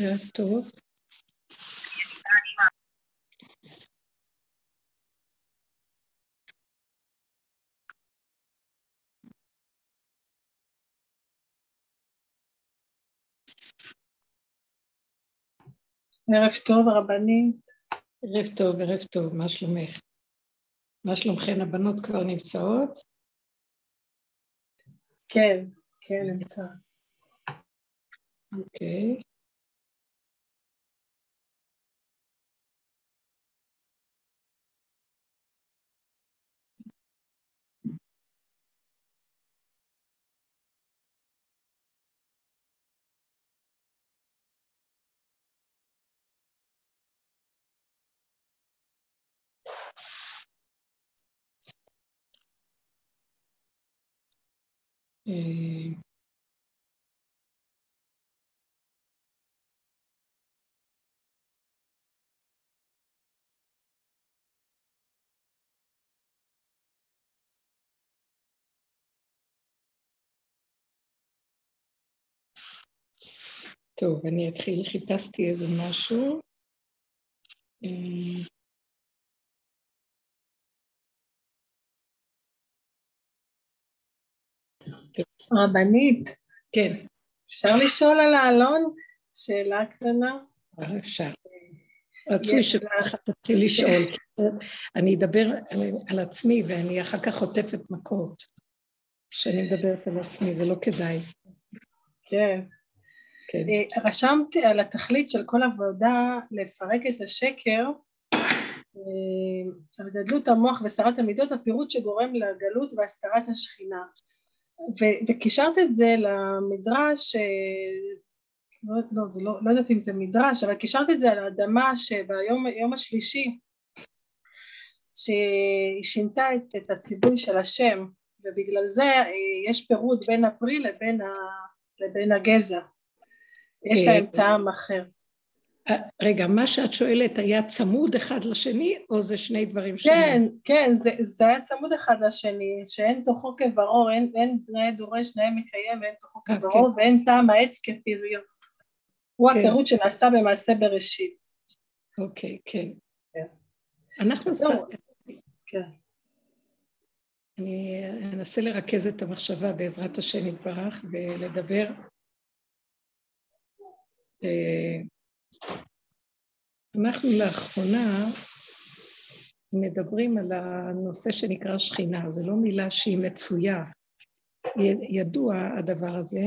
ערב טוב. ערב טוב, רבנים. ערב טוב, ערב טוב, מה שלומך? מה שלומכן? הבנות כבר נמצאות? כן, כן, נמצאות. אוקיי. אה, טוב, אני אתחיל, חיפשתי איזה משהו. רבנית. כן. אפשר לשאול על האלון? שאלה קטנה? אפשר. רצוי שככה תתחיל לשאול. אני אדבר על עצמי ואני אחר כך חוטפת מכות. כשאני מדברת על עצמי, זה לא כדאי. כן. כן. אה, רשמתי על התכלית של כל עבודה לפרק את השקר, אה, על גדלות המוח וסתרת המידות, הפירוט שגורם לגלות והסתרת השכינה. ו- וקישרת את זה למדרש, אה, לא, לא, לא, לא יודעת אם זה מדרש, אבל קישרת את זה על האדמה שביום השלישי, שהיא שינתה את, את הציווי של השם, ובגלל זה יש פירוט בין הפרי לבין, ה, לבין הגזע. יש להם טעם אחר. רגע, מה שאת שואלת היה צמוד אחד לשני, או זה שני דברים שונים? כן, כן, זה, זה היה צמוד אחד לשני, שאין תוכו כברו, אין, אין נאה דורש, נאה מקיים, ואין תוכו אה, כברו, okay. ואין טעם העץ כפריו. הוא. כן. הפירוט שנעשה במעשה בראשית. אוקיי, כן. כן. אנחנו... ס... כן. אני אנסה לרכז את המחשבה בעזרת השם יתברך ולדבר אה, אנחנו לאחרונה מדברים על הנושא שנקרא שכינה, זו לא מילה שהיא מצויה, ידוע הדבר הזה.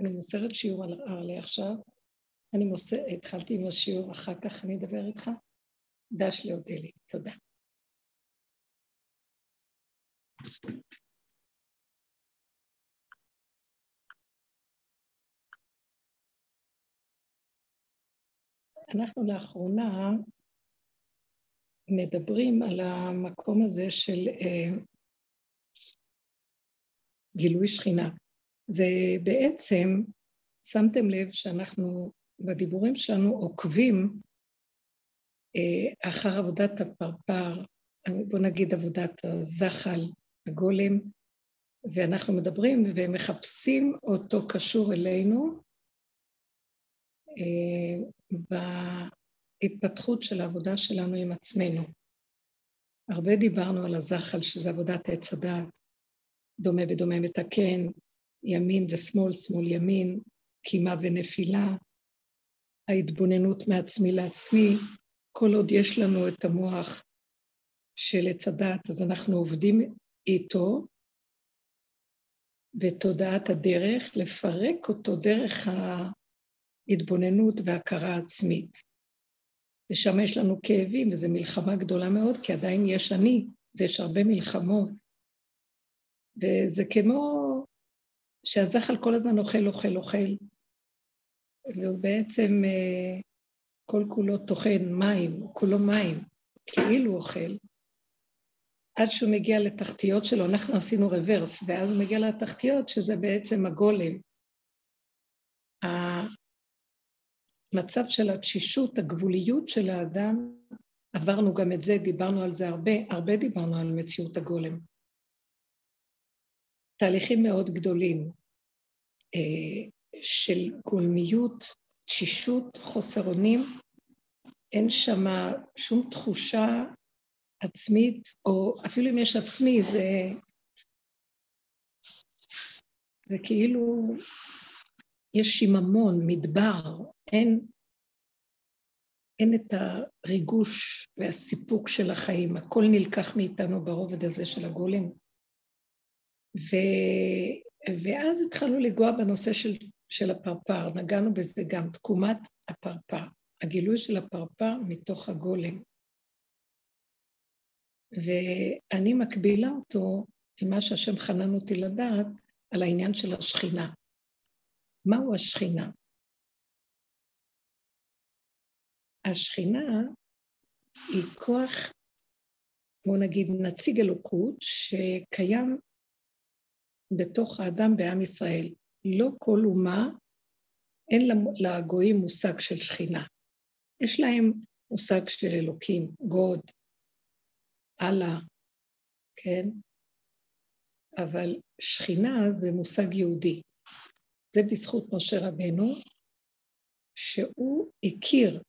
אני מוסרת שיעור על ארלי עכשיו. אני מוסר, התחלתי עם השיעור, אחר כך אני אדבר איתך. דש לאודלי. תודה. אנחנו לאחרונה מדברים על המקום הזה של אה, גילוי שכינה. זה בעצם, שמתם לב שאנחנו בדיבורים שלנו עוקבים אה, אחר עבודת הפרפר, בוא נגיד עבודת הזחל, הגולם, ואנחנו מדברים ומחפשים אותו קשור אלינו אה, בהתפתחות של העבודה שלנו עם עצמנו. הרבה דיברנו על הזחל, שזה עבודת עץ הדעת, דומה ודומה מתקן, ימין ושמאל, שמאל ימין, קימה ונפילה, ההתבוננות מעצמי לעצמי, כל עוד יש לנו את המוח של עץ הדת, אז אנחנו עובדים איתו בתודעת הדרך, לפרק אותו דרך ההתבוננות וההכרה העצמית. ושם יש לנו כאבים, וזו מלחמה גדולה מאוד, כי עדיין יש אני, אז יש הרבה מלחמות. וזה כמו שהזחל כל הזמן אוכל, אוכל, אוכל, והוא בעצם אה, כל כולו טוחן מים, כולו מים, כאילו אוכל, עד שהוא מגיע לתחתיות שלו, אנחנו עשינו רוורס, ואז הוא מגיע לתחתיות, שזה בעצם הגולם. המצב של התשישות, הגבוליות של האדם, עברנו גם את זה, דיברנו על זה הרבה, הרבה דיברנו על מציאות הגולם. תהליכים מאוד גדולים אה, של גולמיות, תשישות, חוסר אונים, אין שם שום תחושה עצמית, או אפילו אם יש עצמי, זה, זה כאילו יש שיממון, מדבר, אין, אין את הריגוש והסיפוק של החיים, הכל נלקח מאיתנו ברובד הזה של הגולם. ו, ואז התחלנו לגוע בנושא של, של הפרפר, נגענו בזה גם, תקומת הפרפר, הגילוי של הפרפר מתוך הגולם. ואני מקבילה אותו עם מה שהשם חנן אותי לדעת על העניין של השכינה. מהו השכינה? השכינה היא כוח, בואו נגיד, נציג אלוקות, שקיים בתוך האדם בעם ישראל. לא כל אומה, אין לגויים מושג של שכינה. יש להם מושג של אלוקים, גוד, אללה, כן? אבל שכינה זה מושג יהודי. זה בזכות משה רבנו, שהוא הכיר,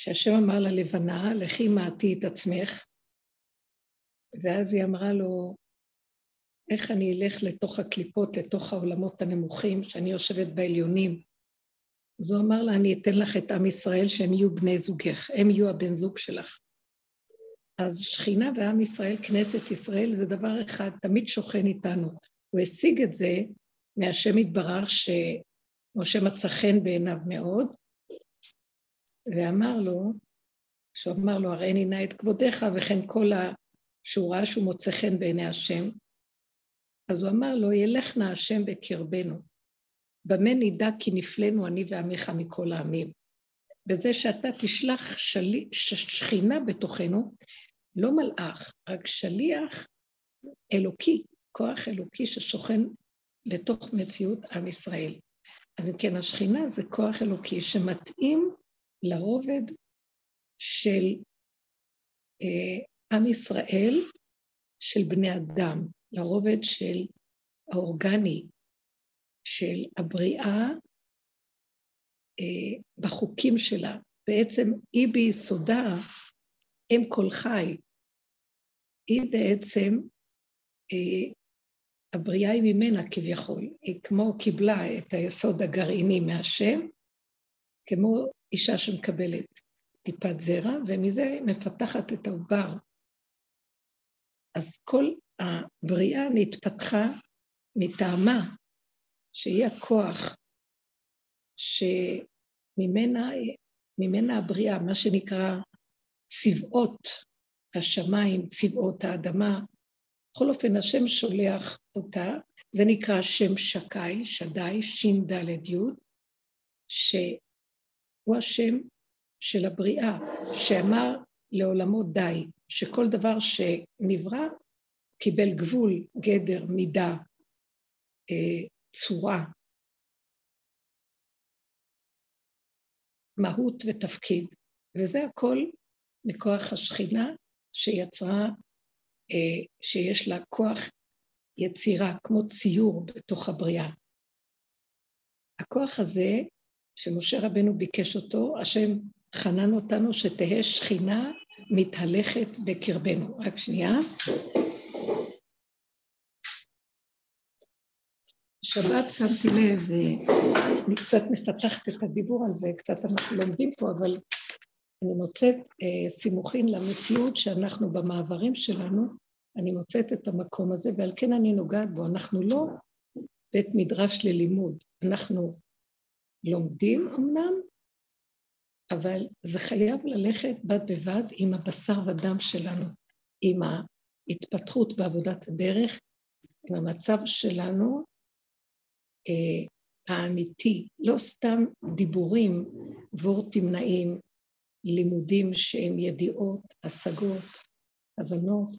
שהשם אמר ללבנה, לכי מעטי את עצמך, ואז היא אמרה לו, איך אני אלך לתוך הקליפות, לתוך העולמות הנמוכים, שאני יושבת בעליונים. אז הוא אמר לה, אני אתן לך את עם ישראל שהם יהיו בני זוגך, הם יהיו הבן זוג שלך. אז שכינה ועם ישראל, כנסת ישראל, זה דבר אחד, תמיד שוכן איתנו. הוא השיג את זה מהשם יתברך, שמשה מצא חן בעיניו מאוד, ואמר לו, שהוא אמר לו, הראיני נא את כבודיך, וכן כל ה... שהוא שהוא מוצא חן בעיני השם, אז הוא אמר לו, ילך נא השם בקרבנו. במה נדע כי נפלאנו אני ועמך מכל העמים. בזה שאתה תשלח שלי, שכינה בתוכנו, לא מלאך, רק שליח אלוקי, כוח אלוקי ששוכן לתוך מציאות עם ישראל. אז אם כן, השכינה זה כוח אלוקי שמתאים לרובד של אה, עם ישראל, של בני אדם, לרובד של האורגני, של הבריאה אה, בחוקים שלה. בעצם היא ביסודה אם כל חי. היא בעצם, אה, הבריאה היא ממנה כביכול, היא כמו קיבלה את היסוד הגרעיני מהשם, כמו אישה שמקבלת טיפת זרע, ומזה מפתחת את העובר. אז כל הבריאה נתפתחה מטעמה, שהיא הכוח שממנה הבריאה, מה שנקרא צבאות השמיים, צבאות האדמה. בכל אופן, השם שולח אותה, זה נקרא שם שקי, שדי, ש"ד י', שהוא השם של הבריאה, שאמר לעולמו די, שכל דבר שנברא קיבל גבול, גדר, מידה, אה, צורה, מהות ותפקיד, וזה הכל מכוח השכינה שיצרה, אה, שיש לה כוח יצירה, כמו ציור בתוך הבריאה. הכוח הזה, שמשה רבנו ביקש אותו, השם חנן אותנו שתהא שכינה מתהלכת בקרבנו. רק שנייה. שבת שמתי לב, אני קצת מפתחת את הדיבור על זה, קצת אנחנו לומדים פה, אבל אני מוצאת אה, סימוכין למציאות שאנחנו במעברים שלנו, אני מוצאת את המקום הזה, ועל כן אני נוגעת בו. אנחנו לא בית מדרש ללימוד, אנחנו לומדים אמנם, אבל זה חייב ללכת בד בבד עם הבשר ודם שלנו, עם ההתפתחות בעבודת הדרך, עם המצב שלנו אה, האמיתי, לא סתם דיבורים וור תמנעים, לימודים שהם ידיעות, השגות, הבנות,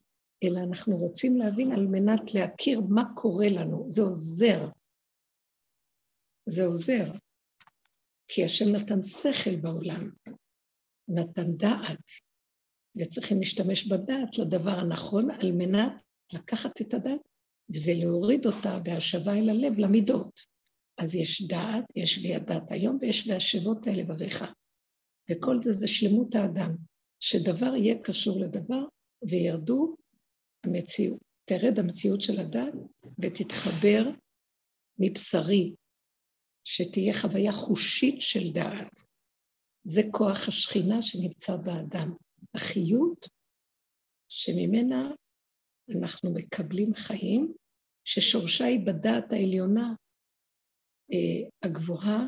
אלא אנחנו רוצים להבין על מנת להכיר מה קורה לנו. זה עוזר. זה עוזר. כי השם נתן שכל בעולם. נתן דעת, וצריכים להשתמש בדעת לדבר הנכון על מנת לקחת את הדעת ולהוריד אותה בהשבה אל הלב למידות. אז יש דעת, יש וידעת היום ויש והשבות האלה בריך. וכל זה זה שלמות האדם, שדבר יהיה קשור לדבר וירדו המציאות, תרד המציאות של הדעת ותתחבר מבשרי, שתהיה חוויה חושית של דעת. זה כוח השכינה שנמצא באדם. החיות שממנה אנחנו מקבלים חיים, ששורשה היא בדעת העליונה אה, הגבוהה,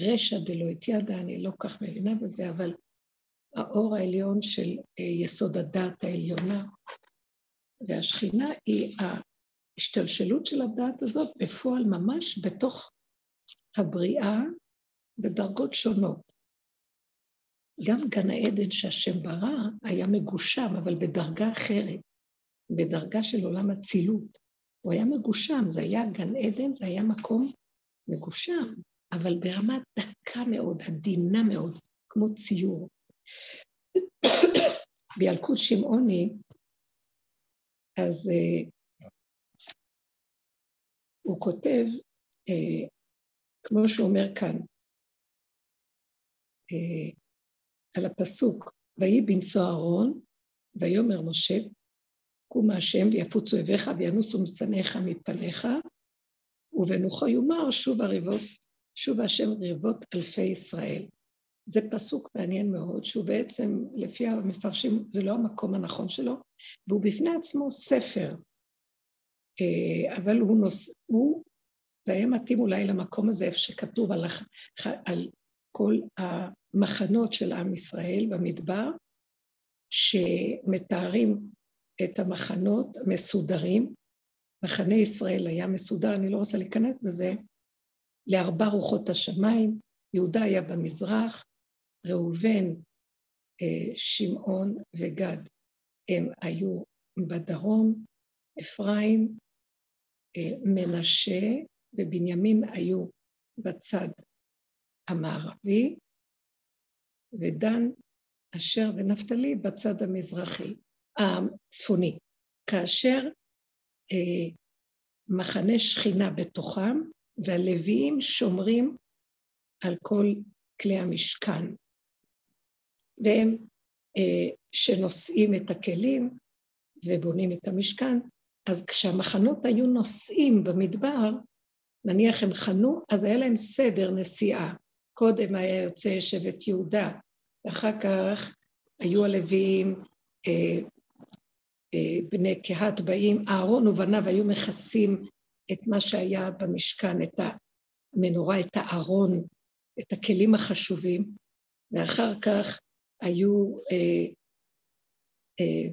רשע דלא ידע, אני לא כך מבינה בזה, אבל האור העליון של אה, יסוד הדעת העליונה, והשכינה היא ההשתלשלות של הדעת הזאת בפועל ממש בתוך הבריאה בדרגות שונות. גם גן העדן שהשם ברא היה מגושם, אבל בדרגה אחרת, בדרגה של עולם אצילות. הוא היה מגושם, זה היה גן עדן, זה היה מקום מגושם, אבל ברמה דקה מאוד, עדינה מאוד, כמו ציור. בילקוט שמעוני, אז uh, הוא כותב, uh, כמו שהוא אומר כאן, uh, על הפסוק, ויהי בנשוא אהרון, ויאמר משה, קומה השם ויפוצו אביך וינוסו משנאיך מפניך, ובנוחו יאמר שוב הריבות, שוב השם ריבות אלפי ישראל. זה פסוק מעניין מאוד, שהוא בעצם, לפי המפרשים, זה לא המקום הנכון שלו, והוא בפני עצמו ספר. אה, אבל הוא נוס... הוא, זה היה מתאים אולי למקום הזה, איפה שכתוב על, הח... על כל המחנות של עם ישראל במדבר, שמתארים את המחנות המסודרים. מחנה ישראל היה מסודר, אני לא רוצה להיכנס בזה, לארבע רוחות השמיים, יהודה היה במזרח, ראובן, אה, שמעון וגד הם היו בדרום, אפרים, אה, מנשה ובנימין היו בצד המערבי, ודן, אשר ונפתלי בצד המזרחי, הצפוני. כאשר אה, מחנה שכינה בתוכם, והלוויים שומרים על כל כלי המשכן. והם אה, שנושאים את הכלים ובונים את המשכן, אז כשהמחנות היו נוסעים במדבר, נניח הם חנו, אז היה להם סדר נסיעה. קודם היה יוצא שבט יהודה, ואחר כך היו הלוויים, אה, אה, בני קהת באים, אהרון ובניו היו מכסים את מה שהיה במשכן, את המנורה, את הארון, את הכלים החשובים, ואחר כך היו אה, אה,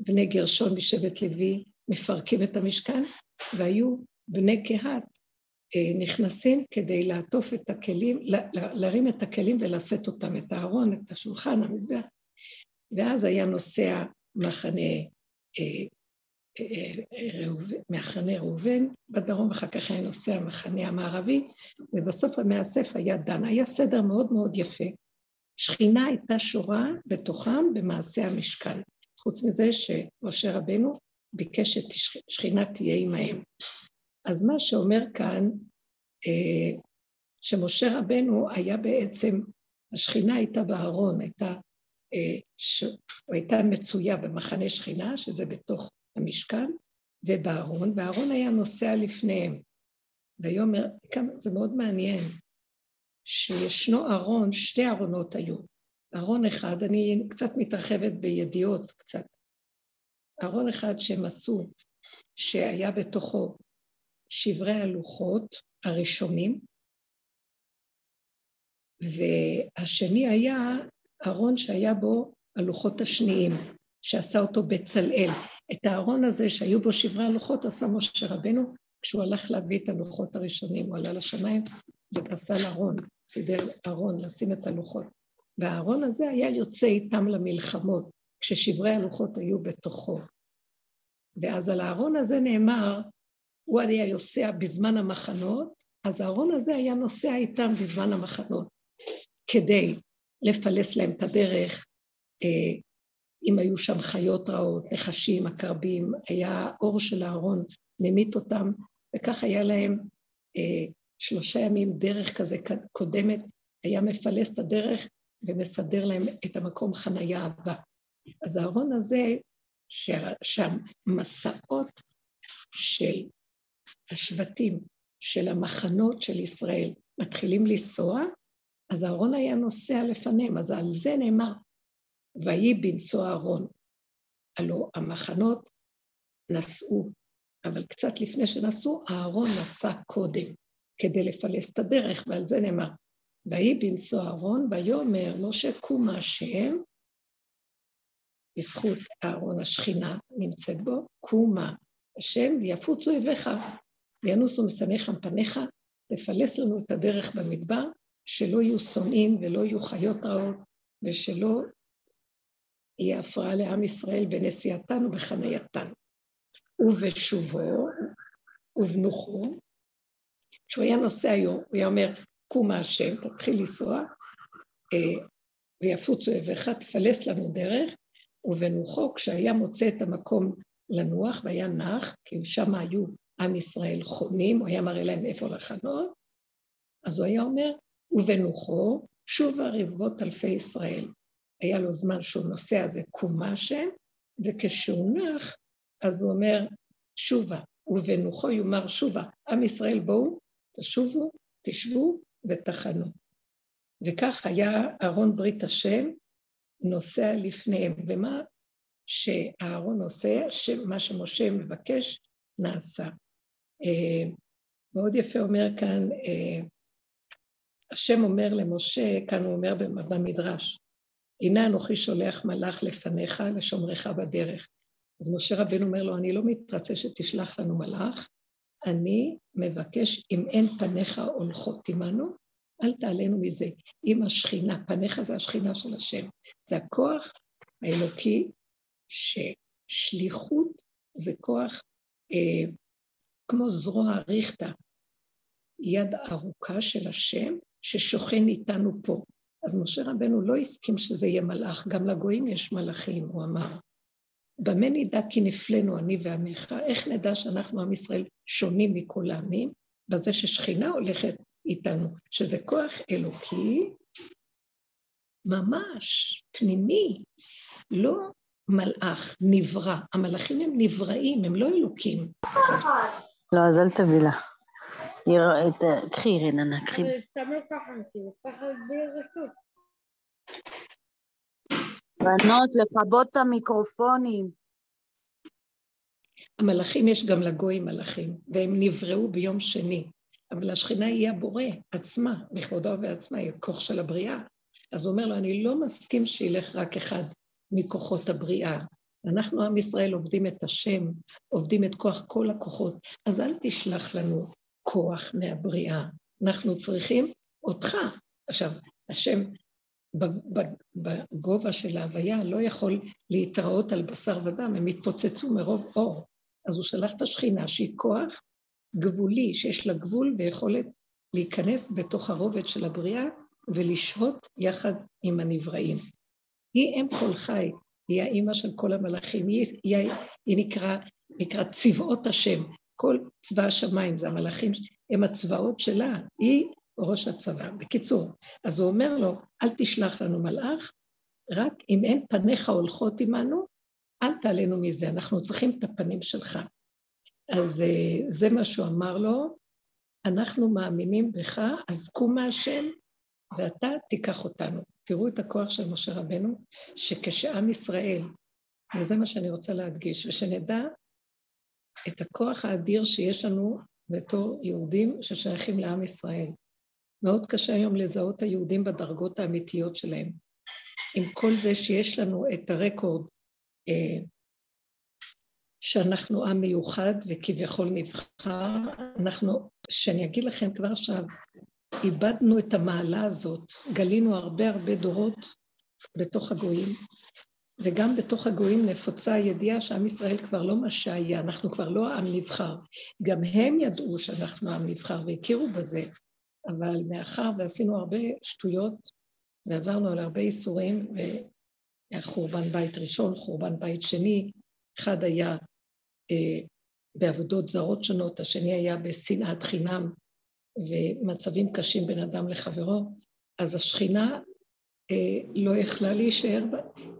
בני גרשון משבט לוי מפרקים את המשכן, והיו בני קהת אה, נכנסים כדי לעטוף את הכלים, להרים את הכלים ולשאת אותם, את הארון, את השולחן, המזבח. ואז היה נוסע מחנה, אה, מחנה ראובן בדרום, אחר כך היה נוסע המחנה המערבי, ובסוף המאסף היה דן. היה סדר מאוד מאוד יפה. שכינה הייתה שורה בתוכם במעשה המשכן. חוץ מזה שמשה רבנו ביקש ששכינה תהיה עמהם. אז מה שאומר כאן, אה, שמשה רבנו היה בעצם, השכינה הייתה בארון, הייתה, אה, ש... הייתה מצויה במחנה שכינה, שזה בתוך המשכן, ובארון, והארון היה נוסע לפניהם. ויאמר, זה מאוד מעניין, שישנו ארון, שתי ארונות היו. ארון אחד, אני קצת מתרחבת בידיעות קצת. ארון אחד שהם עשו, שהיה בתוכו שברי הלוחות הראשונים, והשני היה ארון שהיה בו הלוחות השניים, שעשה אותו בצלאל. את הארון הזה שהיו בו שברי הלוחות עשה משה רבנו כשהוא הלך להביא את הלוחות הראשונים, הוא עלה לשמיים ופסל ארון, סידר ארון לשים את הלוחות. והארון הזה היה יוצא איתם למלחמות, כששברי הלוחות היו בתוכו. ואז על הארון הזה נאמר, הוא היה יוסע בזמן המחנות, אז הארון הזה היה נוסע איתם בזמן המחנות, כדי לפלס להם את הדרך, אה, אם היו שם חיות רעות, נחשים, עקרבים, היה אור של אהרון, ממית אותם, וכך היה להם אה, שלושה ימים דרך כזה קודמת, היה מפלס את הדרך ומסדר להם את המקום חנייה הבא. אז הארון הזה, שהמסעות של השבטים, של המחנות של ישראל, מתחילים לנסוע, אז אהרון היה נוסע לפניהם, אז על זה נאמר, ויהי בנסוע אהרון. הלא המחנות נסעו, אבל קצת לפני שנסעו, אהרון נסע קודם, כדי לפלס את הדרך, ועל זה נאמר, ויהי בנסוע אהרון, ויאמר משה קום השם, בזכות אהרון השכינה נמצאת בו, קומה השם ויפוצו אויביך, וינוסו משנאיך מפניך, לפלס לנו את הדרך במדבר, שלא יהיו שונאים ולא יהיו חיות רעות, ושלא יהיה הפרעה לעם ישראל בנסיעתן ובחנייתן. ובשובו ובנוחו, כשהוא היה נוסע היום, הוא היה אומר, קומה השם, תתחיל לנסוע, אה, ויפוצו אויביך, תפלס לנו דרך, ובנוחו, כשהיה מוצא את המקום לנוח, והיה נח, כי שם היו עם ישראל חונים, הוא היה מראה להם איפה לחנות, אז הוא היה אומר, ובנוחו, שובה רבבות אלפי ישראל. היה לו זמן שהוא נוסע, זה קומה שם, וכשהוא נח, אז הוא אומר, שובה, ובנוחו יאמר שובה, עם ישראל בואו, תשובו, תשבו ותחנו. וכך היה אהרון ברית השם נוסע לפניהם, ומה שאהרון עושה, מה שמשה מבקש, נעשה. אה, מאוד יפה אומר כאן, אה, השם אומר למשה, כאן הוא אומר במדרש, הנה אנוכי שולח מלאך לפניך לשומרך בדרך. אז משה רבנו אומר לו, אני לא מתרצה שתשלח לנו מלאך, אני מבקש, אם אין פניך הולכות עמנו, אל תעלנו מזה. אם השכינה, פניך זה השכינה של השם. זה הכוח האלוקי ששליחות זה כוח אה, כמו זרוע ריכטה, יד ארוכה של השם ששוכן איתנו פה. אז משה רבנו לא הסכים שזה יהיה מלאך, גם לגויים יש מלאכים, הוא אמר. במה נדע כי נפלנו אני ועמך? איך נדע שאנחנו עם ישראל שונים מכל העמים? בזה ששכינה הולכת איתנו, שזה כוח אלוקי ממש פנימי, לא מלאך, נברא. המלאכים הם נבראים, הם לא אלוקים. לא, אז אל תביא לה. קחי רננה, קחי. בנות, לכבות את המיקרופונים. המלאכים יש גם לגויים מלאכים, והם נבראו ביום שני. אבל השכינה היא הבורא עצמה, בכבודו ובעצמה, היא הכוח של הבריאה. אז הוא אומר לו, אני לא מסכים שילך רק אחד מכוחות הבריאה. אנחנו, עם ישראל, עובדים את השם, עובדים את כוח כל הכוחות, אז אל תשלח לנו כוח מהבריאה. אנחנו צריכים אותך. עכשיו, השם בגובה של ההוויה לא יכול להתראות על בשר ודם, הם התפוצצו מרוב אור. אז הוא שלח את השכינה שהיא כוח גבולי, שיש לה גבול ויכולת להיכנס בתוך הרובד של הבריאה ולשהות יחד עם הנבראים. היא אם כל חי, היא האימא של כל המלאכים, היא, היא, היא נקרא, נקרא צבאות השם, כל צבא השמיים, זה המלאכים, הם הצבאות שלה, היא ראש הצבא. בקיצור, אז הוא אומר לו, אל תשלח לנו מלאך, רק אם אין פניך הולכות עמנו, אל תעלינו מזה, אנחנו צריכים את הפנים שלך. אז אה, זה מה שהוא אמר לו, אנחנו מאמינים בך, אז קום מהשם, ואתה תיקח אותנו. תראו את הכוח של משה רבנו, שכשעם ישראל, וזה מה שאני רוצה להדגיש, ושנדע את הכוח האדיר שיש לנו בתור יהודים ששייכים לעם ישראל. מאוד קשה היום לזהות היהודים בדרגות האמיתיות שלהם. עם כל זה שיש לנו את הרקורד אה, שאנחנו עם מיוחד וכביכול נבחר, אנחנו, שאני אגיד לכם כבר עכשיו, איבדנו את המעלה הזאת, גלינו הרבה הרבה דורות בתוך הגויים, וגם בתוך הגויים נפוצה הידיעה שעם ישראל כבר לא מה שהיה, אנחנו כבר לא עם נבחר. גם הם ידעו שאנחנו עם נבחר והכירו בזה, אבל מאחר ועשינו הרבה שטויות ועברנו על הרבה איסורים, חורבן בית ראשון, חורבן בית שני, אחד היה אה, בעבודות זרות שונות, השני היה בשנאת חינם ומצבים קשים בין אדם לחברו, אז השכינה לא יכלה להישאר,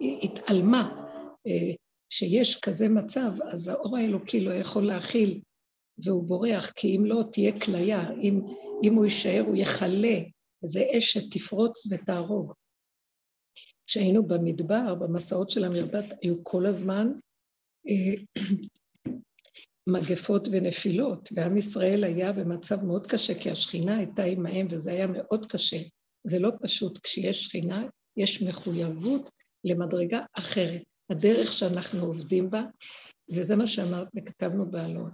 היא התעלמה. אה, שיש כזה מצב, אז האור האלוקי לא יכול להכיל, והוא בורח, כי אם לא תהיה כליה, אם, אם הוא יישאר הוא יכלה, וזה אש שתפרוץ ותהרוג. כשהיינו במדבר, במסעות של המרדף, היו כל הזמן אה, מגפות ונפילות, ועם ישראל היה במצב מאוד קשה, כי השכינה הייתה עמהם, וזה היה מאוד קשה. זה לא פשוט, כשיש שכינה, יש מחויבות למדרגה אחרת. הדרך שאנחנו עובדים בה, וזה מה שאמרת וכתבנו בעלון,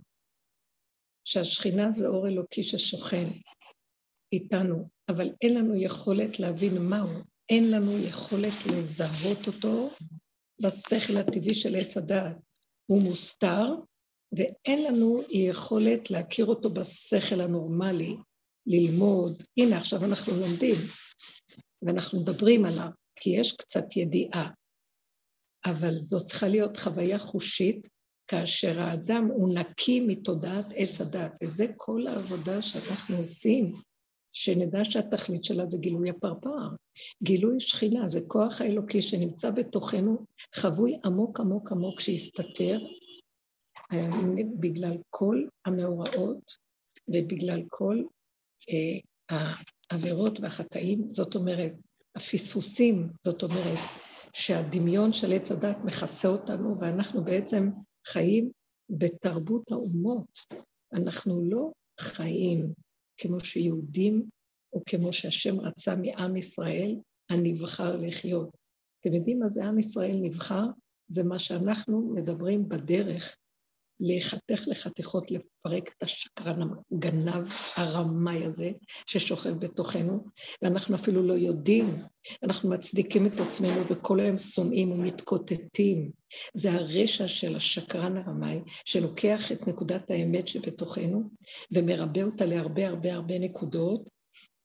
שהשכינה זה אור אלוקי ששוכן איתנו, אבל אין לנו יכולת להבין מהו, אין לנו יכולת לזהות אותו בשכל הטבעי של עץ הדעת. הוא מוסתר, ואין לנו יכולת להכיר אותו בשכל הנורמלי, ללמוד. הנה, עכשיו אנחנו לומדים, ואנחנו מדברים עליו, כי יש קצת ידיעה. אבל זו צריכה להיות חוויה חושית, כאשר האדם הוא נקי מתודעת עץ הדת, וזה כל העבודה שאנחנו עושים, שנדע שהתכלית שלה זה גילוי הפרפר. גילוי שכינה, זה כוח האלוקי שנמצא בתוכנו, חבוי עמוק עמוק עמוק שהסתתר, בגלל כל המאורעות ובגלל כל אה, העבירות והחטאים, זאת אומרת, הפספוסים, זאת אומרת, שהדמיון של עץ הדת מכסה אותנו, ואנחנו בעצם חיים בתרבות האומות. אנחנו לא חיים כמו שיהודים, או כמו שהשם רצה מעם ישראל הנבחר לחיות. אתם יודעים מה זה עם ישראל נבחר? זה מה שאנחנו מדברים בדרך להיחתך לחתיכות, לפרק את השקרן הגנב הרמאי הזה ששוכב בתוכנו, ואנחנו אפילו לא יודעים, אנחנו מצדיקים את עצמנו וכל היום שונאים ומתקוטטים. זה הרשע של השקרן הרמאי, שלוקח את נקודת האמת שבתוכנו ומרבה אותה להרבה הרבה הרבה נקודות,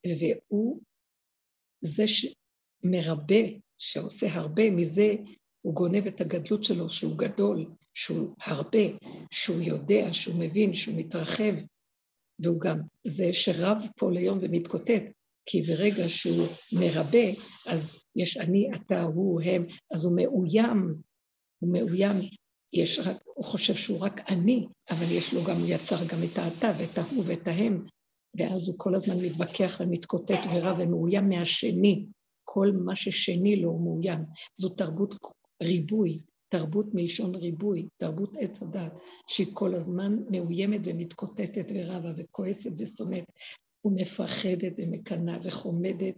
והוא זה שמרבה, שעושה הרבה מזה, הוא גונב את הגדלות שלו, שהוא גדול, שהוא הרבה, שהוא יודע, שהוא מבין, שהוא מתרחב, והוא גם זה שרב פה ליום ומתקוטט, כי ברגע שהוא מרבה, אז יש אני, אתה, הוא, הם, אז הוא מאוים, הוא מאוים, יש רק, הוא חושב שהוא רק אני, אבל יש לו גם, הוא יצר גם את האתה ואת ההוא ואת ההם, ואז הוא כל הזמן מתווכח ומתקוטט ורב ומאוים מהשני. כל מה ששני לו הוא מאוים. זו תרבות ריבוי, תרבות מלשון ריבוי, תרבות עץ הדת, שהיא כל הזמן מאוימת ומתקוטטת ורבה וכועסת ושונאת ומפחדת ומקנאה וחומדת.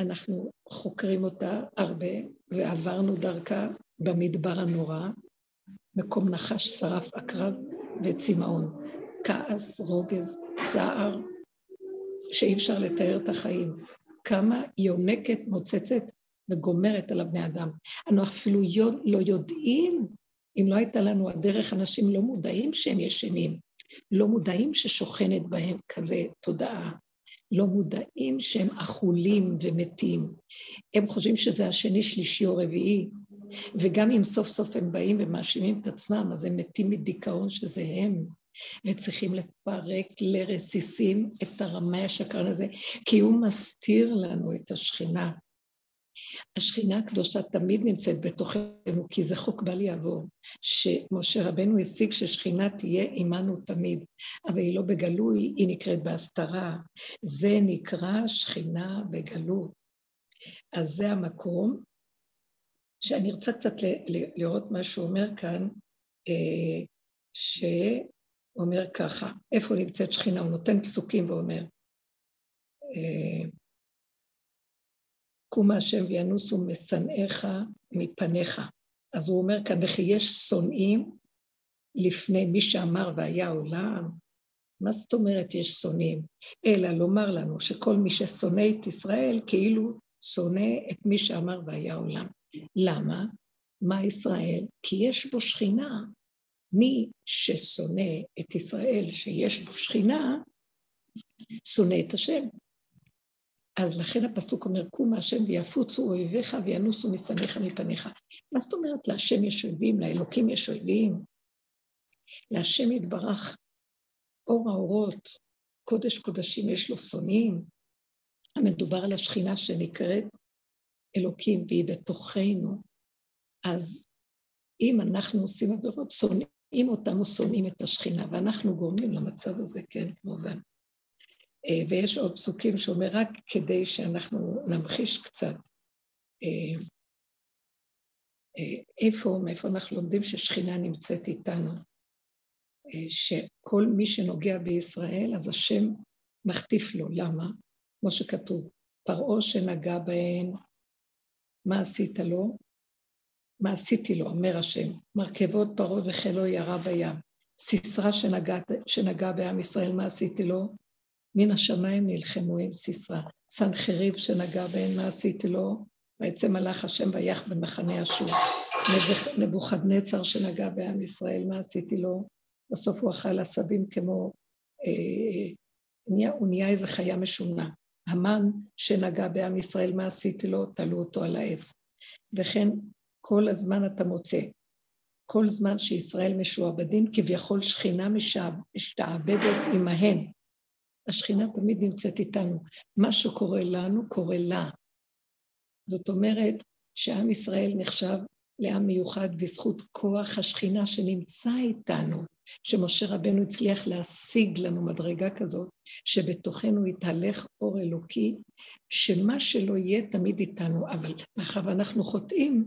אנחנו חוקרים אותה הרבה ועברנו דרכה במדבר הנורא, מקום נחש, שרף, עקרב וצמאון. כעס, רוגז, צער, שאי אפשר לתאר את החיים. כמה יונקת, מוצצת וגומרת על הבני אדם. אנחנו אפילו לא יודעים, אם לא הייתה לנו הדרך, אנשים לא מודעים שהם ישנים, לא מודעים ששוכנת בהם כזה תודעה, לא מודעים שהם אכולים ומתים. הם חושבים שזה השני, שלישי או רביעי, וגם אם סוף סוף הם באים ומאשימים את עצמם, אז הם מתים מדיכאון שזה הם. וצריכים לפרק לרסיסים את הרמאי השקרן הזה, כי הוא מסתיר לנו את השכינה. השכינה הקדושה תמיד נמצאת בתוכנו, כי זה חוק בל יעבור, שמשה רבנו השיג ששכינה תהיה עמנו תמיד, אבל היא לא בגלוי, היא נקראת בהסתרה. זה נקרא שכינה בגלות. אז זה המקום שאני רוצה קצת לראות מה שהוא אומר כאן, אה, שאומר ככה, איפה נמצאת שכינה? הוא נותן פסוקים ואומר, קומה השם וינוסו משנאיך מפניך. אז הוא אומר כאן, וכי יש שונאים לפני מי שאמר והיה עולם. מה זאת אומרת יש שונאים? אלא לומר לנו שכל מי ששונא את ישראל כאילו שונא את מי שאמר והיה עולם. למה? מה ישראל? כי יש בו שכינה. מי ששונא את ישראל שיש בו שכינה, שונא את השם. אז לכן הפסוק אומר, קום השם ויפוצו אויביך וינוסו משנאיך מפניך. מה זאת אומרת להשם יש אויבים, לאלוקים יש אויבים? להשם יתברך אור האורות, קודש קודשים יש לו שונאים. המדובר על השכינה שנקראת אלוקים והיא בתוכנו. אז אם אנחנו עושים עבירות, שונאים אותנו, שונאים את השכינה, ואנחנו גורמים למצב הזה, כן, כמובן. אה, ויש עוד פסוקים שאומר רק כדי שאנחנו נמחיש קצת אה, אה, איפה, מאיפה אנחנו לומדים ששכינה נמצאת איתנו. שכל מי שנוגע בישראל, אז השם מחטיף לו. למה? כמו שכתוב, פרעה שנגע בהן, מה עשית לו? מה עשיתי לו, אומר השם, מרכבות פרעה וחילו ירה בים. סיסרא שנגע, שנגע בעם ישראל, מה עשיתי לו? מן השמיים נלחמו עם סיסרא. סנחריב שנגע בהן, מה עשיתי לו? ויצא מלאך השם ויח במחנה אשור. נבוכדנצר שנגע בעם ישראל, מה עשיתי לו? בסוף הוא אכל עשבים כמו... אה, הוא נהיה איזה חיה משונה. המן שנגע בעם ישראל, מה עשיתי לו? תלו אותו על העץ. וכן כל הזמן אתה מוצא, כל זמן שישראל משועבדים, כביכול שכינה משתעבדת עמהן. השכינה תמיד נמצאת איתנו. מה שקורה לנו, קורה לה. זאת אומרת שעם ישראל נחשב לעם מיוחד בזכות כוח השכינה שנמצא איתנו, שמשה רבנו הצליח להשיג לנו מדרגה כזאת, שבתוכנו יתהלך אור אלוקי, שמה שלא יהיה תמיד איתנו, אבל מאחר ואנחנו חוטאים,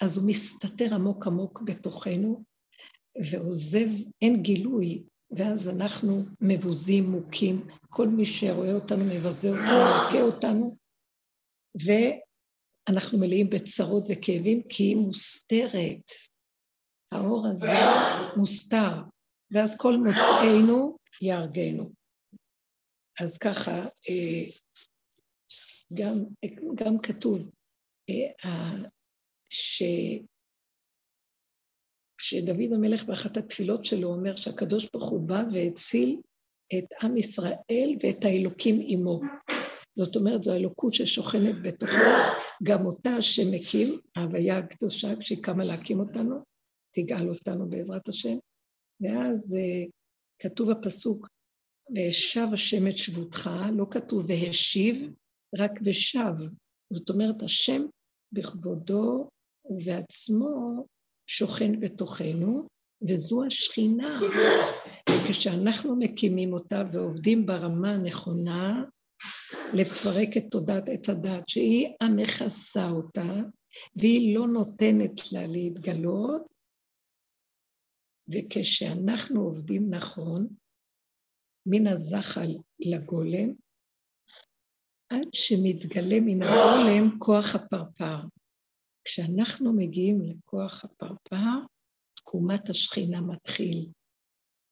אז הוא מסתתר עמוק עמוק בתוכנו, ועוזב, אין גילוי, ואז אנחנו מבוזים, מוכים, כל מי שרואה אותנו מבזה אותנו, מכה אותנו, ואנחנו מלאים בצרות וכאבים, כי היא מוסתרת. האור הזה מוסתר, ואז כל מוצאינו יהרגנו. אז ככה, אה, גם, גם כתוב אה, ש... שדוד המלך באחת התפילות שלו אומר שהקדוש ברוך הוא בא והציל את עם ישראל ואת האלוקים עמו. זאת אומרת, זו האלוקות ששוכנת בתוכו, גם אותה השם מקים, ההוויה הקדושה, כשהיא קמה להקים אותנו, תגאל אותנו בעזרת השם. ואז uh, כתוב הפסוק, ושב השם את שבותך, לא כתוב והשיב, רק ושב. זאת אומרת, השם בכבודו ובעצמו שוכן בתוכנו, וזו השכינה. וכשאנחנו מקימים אותה ועובדים ברמה הנכונה, לפרק את תודעת עץ הדת, שהיא המכסה אותה, והיא לא נותנת לה להתגלות, וכשאנחנו עובדים נכון, מן הזחל לגולם, עד שמתגלה מן הגולם כוח הפרפר. כשאנחנו מגיעים לכוח הפרפר, תקומת השכינה מתחיל.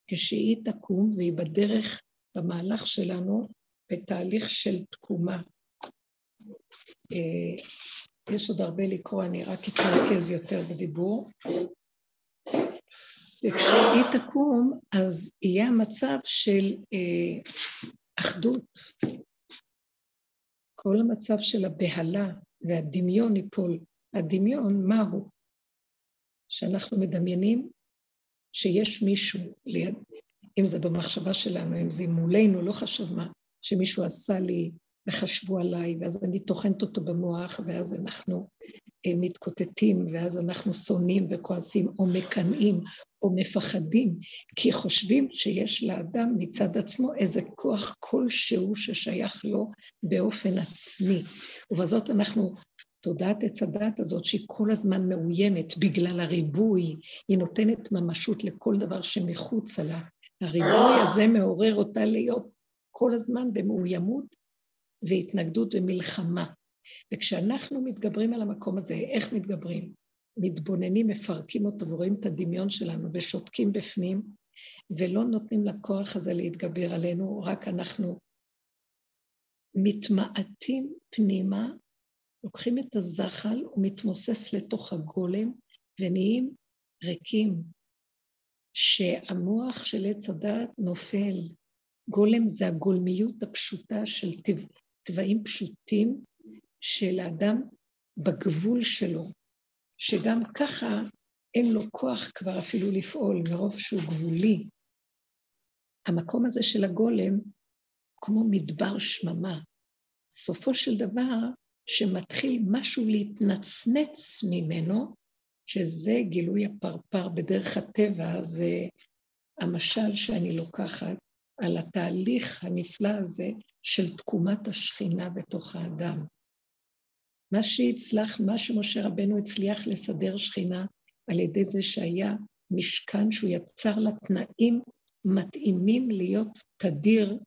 כשהיא תקום והיא בדרך, במהלך שלנו, בתהליך של תקומה. אה, יש עוד הרבה לקרוא, אני רק אתרכז יותר בדיבור. וכשהיא תקום, אז יהיה המצב של אה, אחדות. כל המצב של הבהלה והדמיון ייפול. הדמיון, מהו? שאנחנו מדמיינים שיש מישהו ליד, אם זה במחשבה שלנו, אם זה מולנו, לא חשוב מה, שמישהו עשה לי וחשבו עליי, ואז אני טוחנת אותו במוח, ואז אנחנו אה, מתקוטטים, ואז אנחנו שונאים וכועסים, או מקנאים, או מפחדים, כי חושבים שיש לאדם מצד עצמו איזה כוח כלשהו ששייך לו באופן עצמי. ובזאת אנחנו תודעת עץ הדת הזאת, שהיא כל הזמן מאוימת בגלל הריבוי, היא נותנת ממשות לכל דבר שמחוצה לה. הריבוי הזה מעורר אותה להיות כל הזמן במאוימות והתנגדות ומלחמה. וכשאנחנו מתגברים על המקום הזה, איך מתגברים? מתבוננים, מפרקים אותו ורואים את הדמיון שלנו ושותקים בפנים, ולא נותנים לכוח הזה להתגבר עלינו, רק אנחנו מתמעטים פנימה לוקחים את הזחל, הוא מתמוסס לתוך הגולם ונהיים ריקים, שהמוח של עץ הדעת נופל. גולם זה הגולמיות הפשוטה של תוואים פשוטים של האדם בגבול שלו, שגם ככה אין לו כוח כבר אפילו לפעול, מרוב שהוא גבולי. המקום הזה של הגולם, כמו מדבר שממה. סופו של דבר, שמתחיל משהו להתנצנץ ממנו, שזה גילוי הפרפר בדרך הטבע, זה המשל שאני לוקחת על התהליך הנפלא הזה של תקומת השכינה בתוך האדם. מה שהצלח, מה שמשה רבנו הצליח לסדר שכינה על ידי זה שהיה משכן שהוא יצר לה תנאים מתאימים להיות תדיר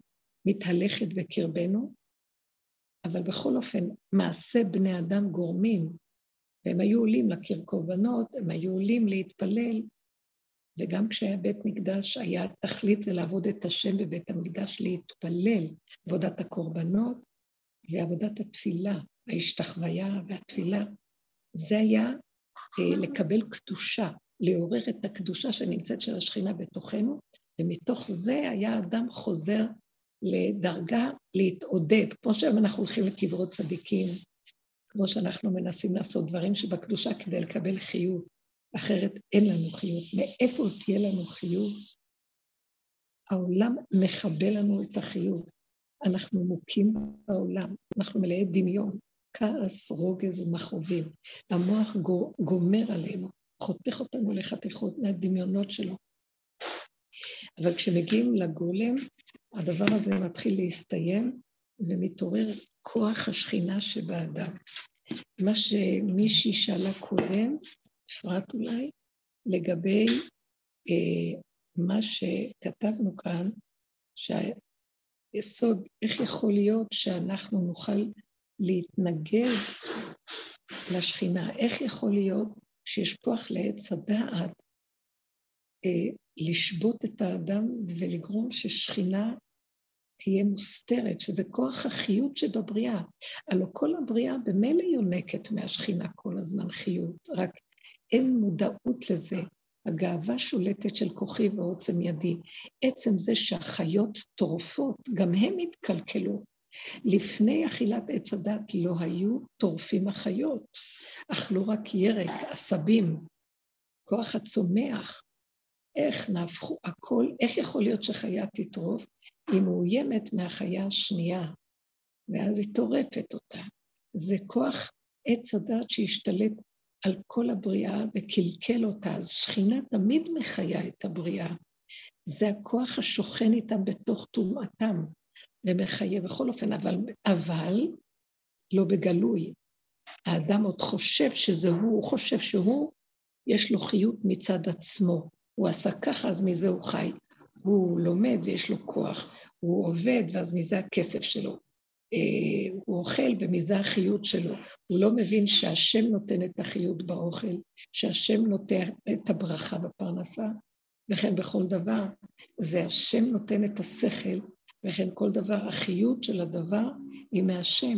מתהלכת בקרבנו, אבל בכל אופן, מעשה בני אדם גורמים, והם היו עולים להכיר קורבנות, הם היו עולים להתפלל, וגם כשהיה בית מקדש, היה תכלית זה לעבוד את השם בבית המקדש, להתפלל, עבודת הקורבנות ועבודת התפילה, ההשתחוויה והתפילה. זה היה אה, לקבל קדושה, לעורר את הקדושה שנמצאת של השכינה בתוכנו, ומתוך זה היה אדם חוזר לדרגה להתעודד, כמו שאנחנו הולכים לקברות צדיקים, כמו שאנחנו מנסים לעשות דברים שבקדושה כדי לקבל חיוב, אחרת אין לנו חיוב. מאיפה תהיה לנו חיוב? העולם מכבה לנו את החיוב. אנחנו מוכים בעולם, אנחנו מלאי דמיון, כעס, רוגז ומכאובים. המוח גומר עלינו, חותך אותנו לחתיכות מהדמיונות שלו. אבל כשמגיעים לגולם, הדבר הזה מתחיל להסתיים ומתעורר כוח השכינה שבאדם. מה שמישהי שאלה קודם, אפרת אולי, לגבי אה, מה שכתבנו כאן, שהיסוד, איך יכול להיות שאנחנו נוכל להתנגד לשכינה? איך יכול להיות שיש כוח לעץ הדעת לשבות את האדם ולגרום ששכינה תהיה מוסתרת, שזה כוח החיות שבבריאה. הלוא כל הבריאה במילא יונקת מהשכינה כל הזמן חיות, רק אין מודעות לזה. הגאווה שולטת של כוחי ועוצם ידי. עצם זה שהחיות טורפות, גם הם התקלקלו. לפני אכילת עץ הדת לא היו טורפים החיות, אכלו רק ירק, עשבים, כוח הצומח, איך נהפכו הכל, איך יכול להיות שחיה תטרוף? היא מאוימת מהחיה השנייה, ואז היא טורפת אותה. זה כוח עץ הדת שהשתלט על כל הבריאה וקלקל אותה, אז שכינה תמיד מחיה את הבריאה. זה הכוח השוכן איתם בתוך טומאתם ומחיה בכל אופן, אבל, אבל לא בגלוי. האדם עוד חושב שזה הוא, הוא חושב שהוא, יש לו חיות מצד עצמו. הוא עשה ככה, אז מזה הוא חי. הוא לומד ויש לו כוח. הוא עובד, ואז מזה הכסף שלו. אה, הוא אוכל ומזה החיות שלו. הוא לא מבין שהשם נותן את החיות באוכל, שהשם נותן את הברכה בפרנסה, וכן בכל דבר. זה השם נותן את השכל, וכן כל דבר, החיות של הדבר היא מהשם.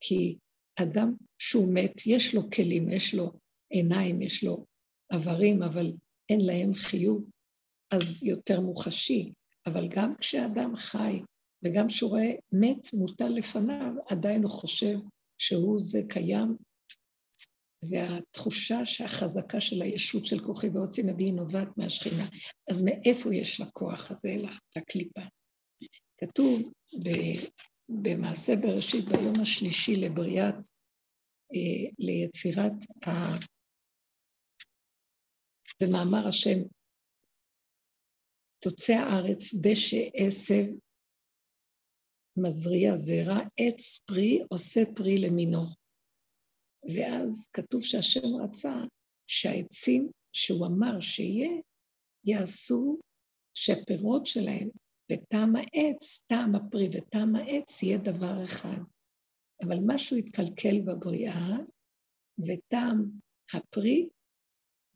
כי אדם שהוא מת, יש לו כלים, יש לו עיניים, יש לו איברים, אבל אין להם חיוב, אז יותר מוחשי. אבל גם כשאדם חי, וגם כשהוא רואה מת מוטל לפניו, עדיין הוא חושב שהוא זה קיים, והתחושה שהחזקה של הישות של כוחי ועוצם ידי נובעת מהשכינה. אז מאיפה יש לכוח הזה, לקליפה? כתוב במעשה בראשית ביום השלישי לבריאת, אה, ליצירת במאמר השם, תוצא הארץ דשא עשב מזריע זרע, עץ פרי עושה פרי למינו. ואז כתוב שהשם רצה שהעצים שהוא אמר שיהיה, יעשו שהפירות שלהם וטעם העץ, טעם הפרי וטעם העץ יהיה דבר אחד. אבל משהו התקלקל בבריאה, וטעם הפרי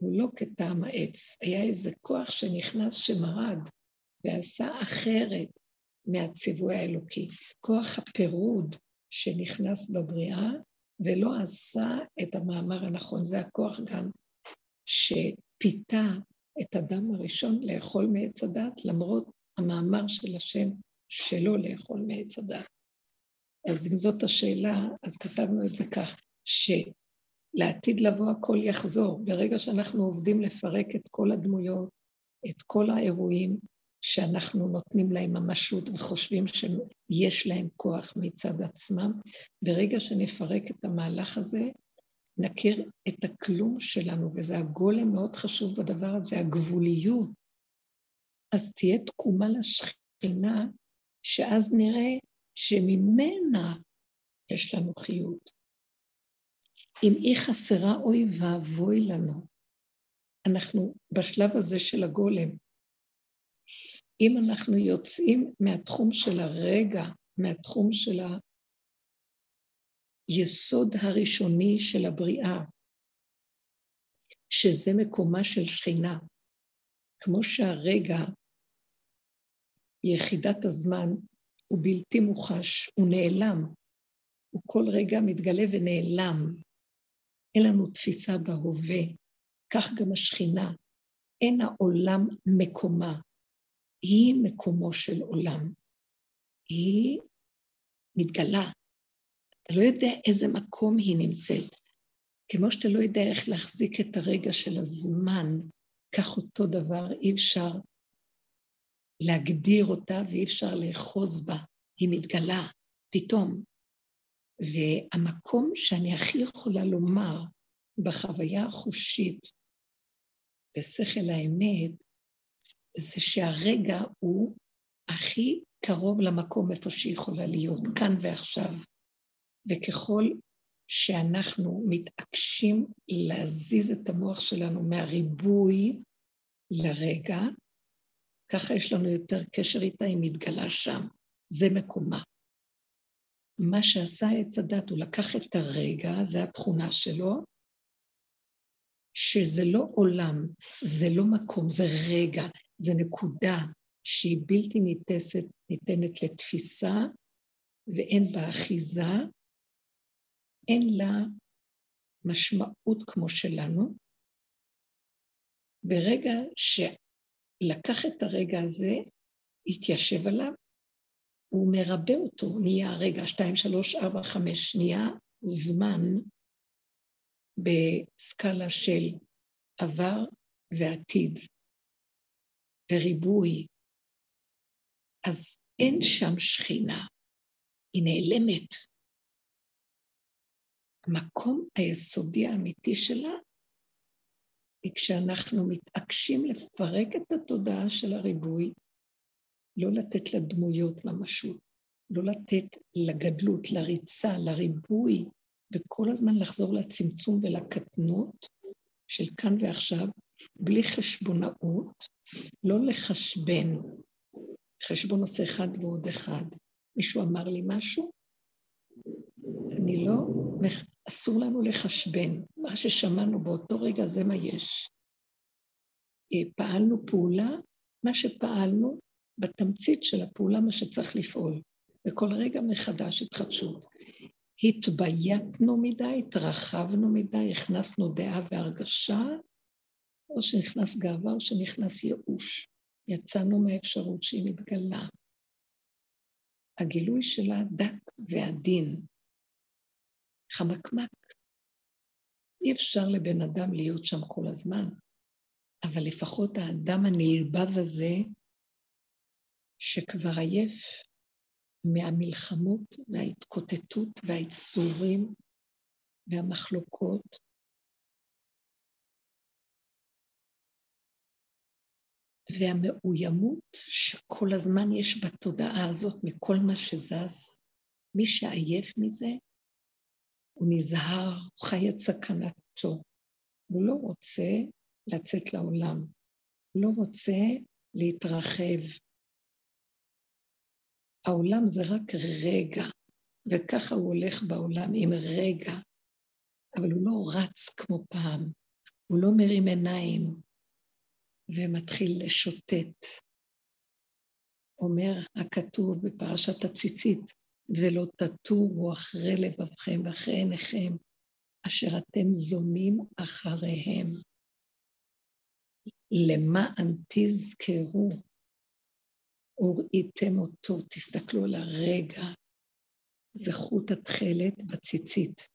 הוא לא כטעם העץ, היה איזה כוח שנכנס שמרד ועשה אחרת מהציווי האלוקי. כוח הפירוד שנכנס בבריאה ולא עשה את המאמר הנכון. זה הכוח גם שפיתה את אדם הראשון לאכול מעץ הדת, למרות המאמר של השם שלא לאכול מעץ הדת. אז אם זאת השאלה, אז כתבנו את זה כך, שלעתיד לבוא הכל יחזור. ברגע שאנחנו עובדים לפרק את כל הדמויות, את כל האירועים, שאנחנו נותנים להם ממשות וחושבים שיש להם כוח מצד עצמם, ברגע שנפרק את המהלך הזה, נכיר את הכלום שלנו, וזה הגולם מאוד חשוב בדבר הזה, הגבוליות. אז תהיה תקומה לשכינה, שאז נראה שממנה יש לנו חיות. אם היא חסרה, אוי ואבוי לנו. אנחנו בשלב הזה של הגולם. אם אנחנו יוצאים מהתחום של הרגע, מהתחום של היסוד הראשוני של הבריאה, שזה מקומה של שכינה, כמו שהרגע, יחידת הזמן, הוא בלתי מוחש, הוא נעלם, הוא כל רגע מתגלה ונעלם. אין לנו תפיסה בהווה, כך גם השכינה. אין העולם מקומה, היא מקומו של עולם. היא מתגלה. אתה לא יודע איזה מקום היא נמצאת. כמו שאתה לא יודע איך להחזיק את הרגע של הזמן, כך אותו דבר אי אפשר להגדיר אותה ואי אפשר לאחוז בה. היא מתגלה פתאום. והמקום שאני הכי יכולה לומר בחוויה החושית, בשכל האמת, זה שהרגע הוא הכי קרוב למקום איפה שהיא יכולה להיות, כאן ועכשיו. וככל שאנחנו מתעקשים להזיז את המוח שלנו מהריבוי לרגע, ככה יש לנו יותר קשר איתה, היא מתגלה שם. זה מקומה. מה שעשה עץ הדת, הוא לקח את הרגע, זו התכונה שלו, שזה לא עולם, זה לא מקום, זה רגע, זה נקודה שהיא בלתי ניתסת, ניתנת לתפיסה ואין בה אחיזה, אין לה משמעות כמו שלנו. ברגע שלקח את הרגע הזה, התיישב עליו, הוא מרבה אותו, נהיה רגע, שתיים, שלוש, ארבע, חמש, נהיה זמן בסקאלה של עבר ועתיד. וריבוי, אז אין שם שכינה, היא נעלמת. המקום היסודי האמיתי שלה היא כשאנחנו מתעקשים לפרק את התודעה של הריבוי, לא לתת לדמויות ממשות, לא לתת לגדלות, לריצה, לריבוי, וכל הזמן לחזור לצמצום ולקטנות של כאן ועכשיו, בלי חשבונאות, לא לחשבן. חשבון עושה אחד ועוד אחד. מישהו אמר לי משהו? אני לא, אסור לנו לחשבן. מה ששמענו באותו רגע זה מה יש. אה, פעלנו פעולה, מה שפעלנו, בתמצית של הפעולה, מה שצריך לפעול. וכל רגע מחדש התחדשות. התבייתנו מדי, התרחבנו מדי, הכנסנו דעה והרגשה, או שנכנס גאווה או שנכנס ייאוש. יצאנו מהאפשרות שהיא מתגלה. הגילוי שלה דק ועדין, חמקמק. אי אפשר לבן אדם להיות שם כל הזמן, אבל לפחות האדם הנלבב הזה, שכבר עייף מהמלחמות וההתקוטטות והייצורים והמחלוקות, והמאוימות שכל הזמן יש בתודעה הזאת מכל מה שזז, מי שעייף מזה, הוא נזהר, הוא חי את סכנתו. הוא לא רוצה לצאת לעולם, הוא לא רוצה להתרחב. העולם זה רק רגע, וככה הוא הולך בעולם עם רגע, אבל הוא לא רץ כמו פעם, הוא לא מרים עיניים, ומתחיל לשוטט. אומר הכתוב בפרשת הציצית, ולא תטורו אחרי לבבכם ואחרי עיניכם, אשר אתם זונים אחריהם. למען תזכרו, וראיתם אותו, תסתכלו על הרגע, זה חוט התכלת בציצית.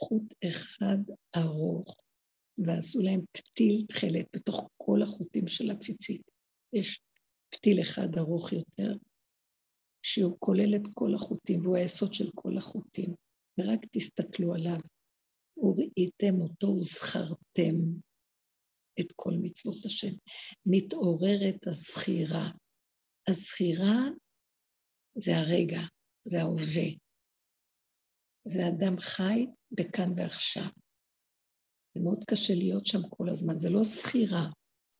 חוט אחד ארוך, ועשו להם פתיל תכלת בתוך כל החוטים של הציצית. יש פתיל אחד ארוך יותר, שהוא כולל את כל החוטים, והוא היסוד של כל החוטים. ורק תסתכלו עליו. וראיתם אותו וזכרתם את כל מצוות השם. מתעוררת הזכירה. הזכירה זה הרגע, זה ההווה. זה אדם חי בכאן ועכשיו. זה מאוד קשה להיות שם כל הזמן. זה לא זכירה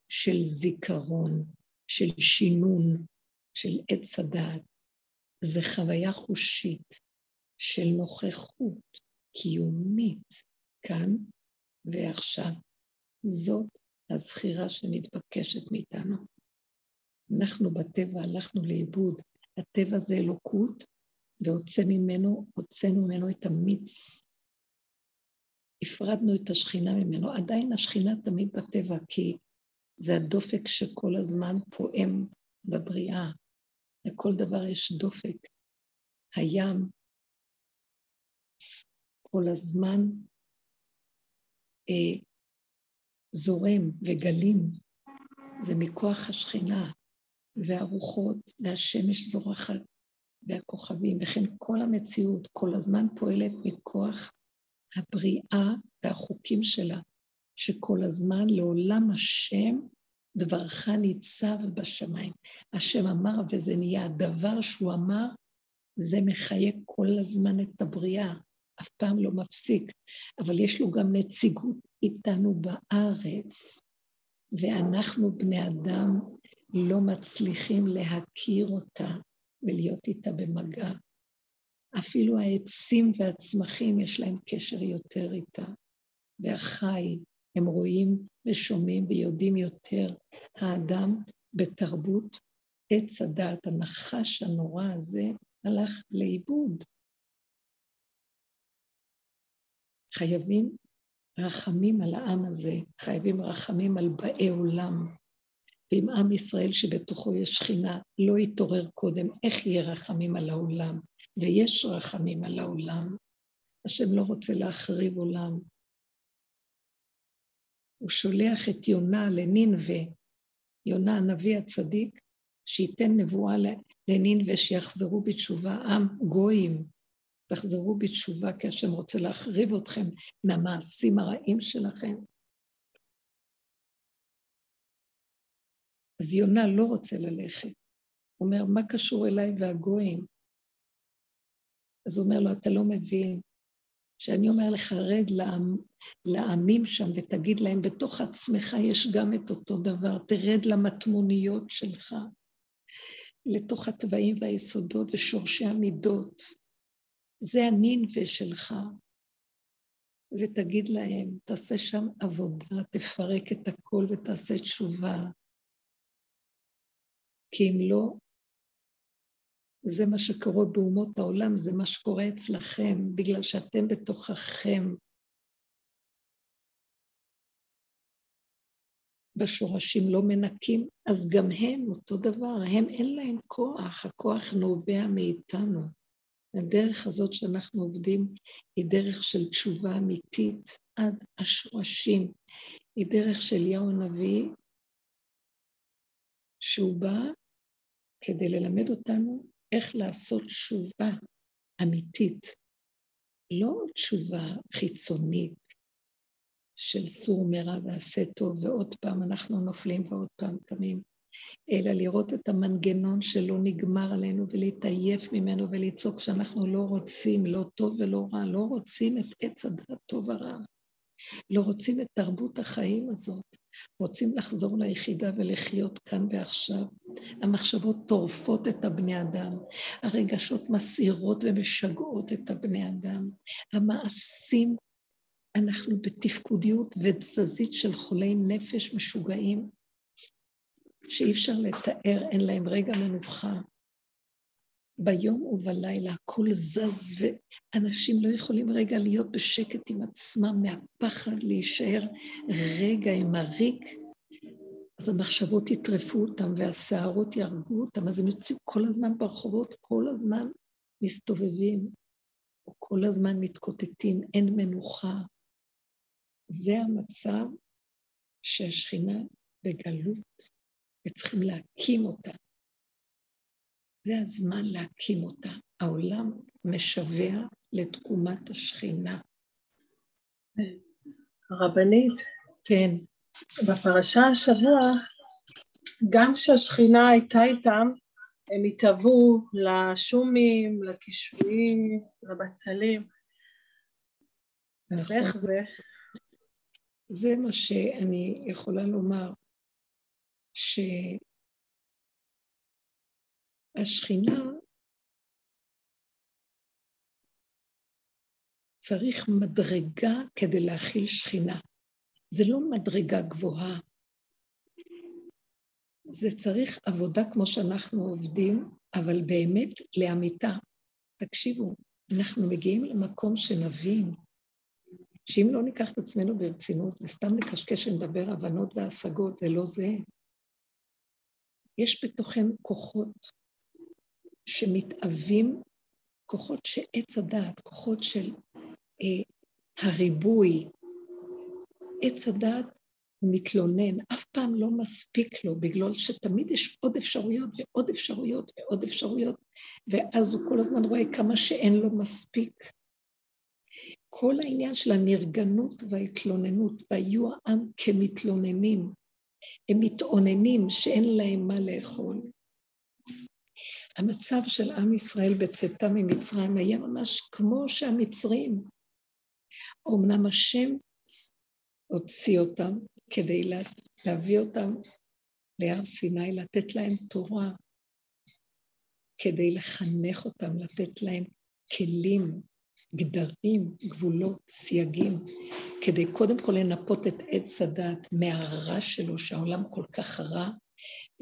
של זיכרון, של שינון, של עץ הדעת. זה חוויה חושית של נוכחות קיומית כאן ועכשיו. זאת הזכירה שמתבקשת מאיתנו. אנחנו בטבע הלכנו לאיבוד. הטבע זה אלוקות, והוצא ממנו, הוצאנו ממנו את המיץ. הפרדנו את השכינה ממנו. עדיין השכינה תמיד בטבע, כי זה הדופק שכל הזמן פועם בבריאה. לכל דבר יש דופק. הים כל הזמן אה, זורם וגלים, זה מכוח השכינה, והרוחות, והשמש זורחת, והכוכבים, וכן כל המציאות כל הזמן פועלת מכוח הבריאה והחוקים שלה, שכל הזמן לעולם השם דברך ניצב בשמיים. השם אמר וזה נהיה, הדבר שהוא אמר, זה מחיה כל הזמן את הבריאה, אף פעם לא מפסיק, אבל יש לו גם נציגות איתנו בארץ, ואנחנו בני אדם לא מצליחים להכיר אותה ולהיות איתה במגע. אפילו העצים והצמחים יש להם קשר יותר איתה, והחי, הם רואים ושומעים ויודעים יותר. האדם בתרבות עץ הדעת, הנחש הנורא הזה, הלך לאיבוד. חייבים רחמים על העם הזה, חייבים רחמים על באי עולם. ואם עם ישראל שבתוכו יש שכינה לא יתעורר קודם, איך יהיה רחמים על העולם? ויש רחמים על העולם. השם לא רוצה להחריב עולם. הוא שולח את יונה לנינווה, יונה הנביא הצדיק, שייתן נבואה לנינווה שיחזרו בתשובה עם גויים, תחזרו בתשובה כי השם רוצה להחריב אתכם מהמעשים הרעים שלכם. אז יונה לא רוצה ללכת. הוא אומר, מה קשור אליי והגויים? אז הוא אומר לו, אתה לא מבין שאני אומר לך, רד לעם, לעמים שם ותגיד להם, בתוך עצמך יש גם את אותו דבר, תרד למטמוניות שלך, לתוך התוואים והיסודות ושורשי המידות. זה הנינווה שלך. ותגיד להם, תעשה שם עבודה, תפרק את הכל ותעשה תשובה. כי אם לא, זה מה שקורה באומות העולם, זה מה שקורה אצלכם, בגלל שאתם בתוככם. בשורשים לא מנקים, אז גם הם אותו דבר, הם אין להם כוח, הכוח נובע מאיתנו. הדרך הזאת שאנחנו עובדים היא דרך של תשובה אמיתית עד השורשים. היא דרך של אליהו הנביא, שהוא בא כדי ללמד אותנו איך לעשות תשובה אמיתית, לא תשובה חיצונית של סור מרע ועשה טוב, ועוד פעם אנחנו נופלים ועוד פעם קמים, אלא לראות את המנגנון שלא נגמר עלינו ולהתעייף ממנו ולצעוק שאנחנו לא רוצים, לא טוב ולא רע, לא רוצים את עץ הדעת טוב ורע. לא רוצים את תרבות החיים הזאת, רוצים לחזור ליחידה ולחיות כאן ועכשיו. המחשבות טורפות את הבני אדם, הרגשות מסעירות ומשגעות את הבני אדם, המעשים, אנחנו בתפקודיות ותזזית של חולי נפש משוגעים, שאי אפשר לתאר, אין להם רגע מנוחה. ביום ובלילה הכל זז, ואנשים לא יכולים רגע להיות בשקט עם עצמם מהפחד להישאר רגע עם הריק, אז המחשבות יטרפו אותם והסערות יהרגו אותם, אז הם יוצאים כל הזמן ברחובות, כל הזמן מסתובבים, כל הזמן מתקוטטים, אין מנוחה. זה המצב שהשכינה בגלות, וצריכים להקים אותה. זה הזמן להקים אותה. העולם משווע לתקומת השכינה. רבנית. כן. בפרשה השבוע, גם כשהשכינה הייתה איתם, הם התהוו לשומים, לקישואים, לבצלים. אז איך זה? זה מה שאני יכולה לומר, שהשכינה צריך מדרגה כדי להכיל שכינה. זה לא מדרגה גבוהה. זה צריך עבודה כמו שאנחנו עובדים, אבל באמת לאמיתה. תקשיבו, אנחנו מגיעים למקום שנבין שאם לא ניקח את עצמנו ברצינות וסתם נקשקש ונדבר הבנות והשגות, זה לא זה. יש בתוכנו כוחות שמתאבים, כוחות שעץ הדעת, כוחות של אה, הריבוי. עץ הדעת מתלונן, אף פעם לא מספיק לו, בגלל שתמיד יש עוד אפשרויות ועוד אפשרויות ועוד אפשרויות, ואז הוא כל הזמן רואה כמה שאין לו מספיק. כל העניין של הנרגנות וההתלוננות, והיו העם כמתלוננים, הם מתאוננים שאין להם מה לאכול. המצב של עם ישראל בצאתה ממצרים היה ממש כמו שהמצרים. אמנם השם הוציא אותם כדי להביא אותם להר סיני, לתת להם תורה, כדי לחנך אותם, לתת להם כלים, גדרים, גבולות, סייגים, כדי קודם כל לנפות את עץ הדת מהרע שלו, שהעולם כל כך רע,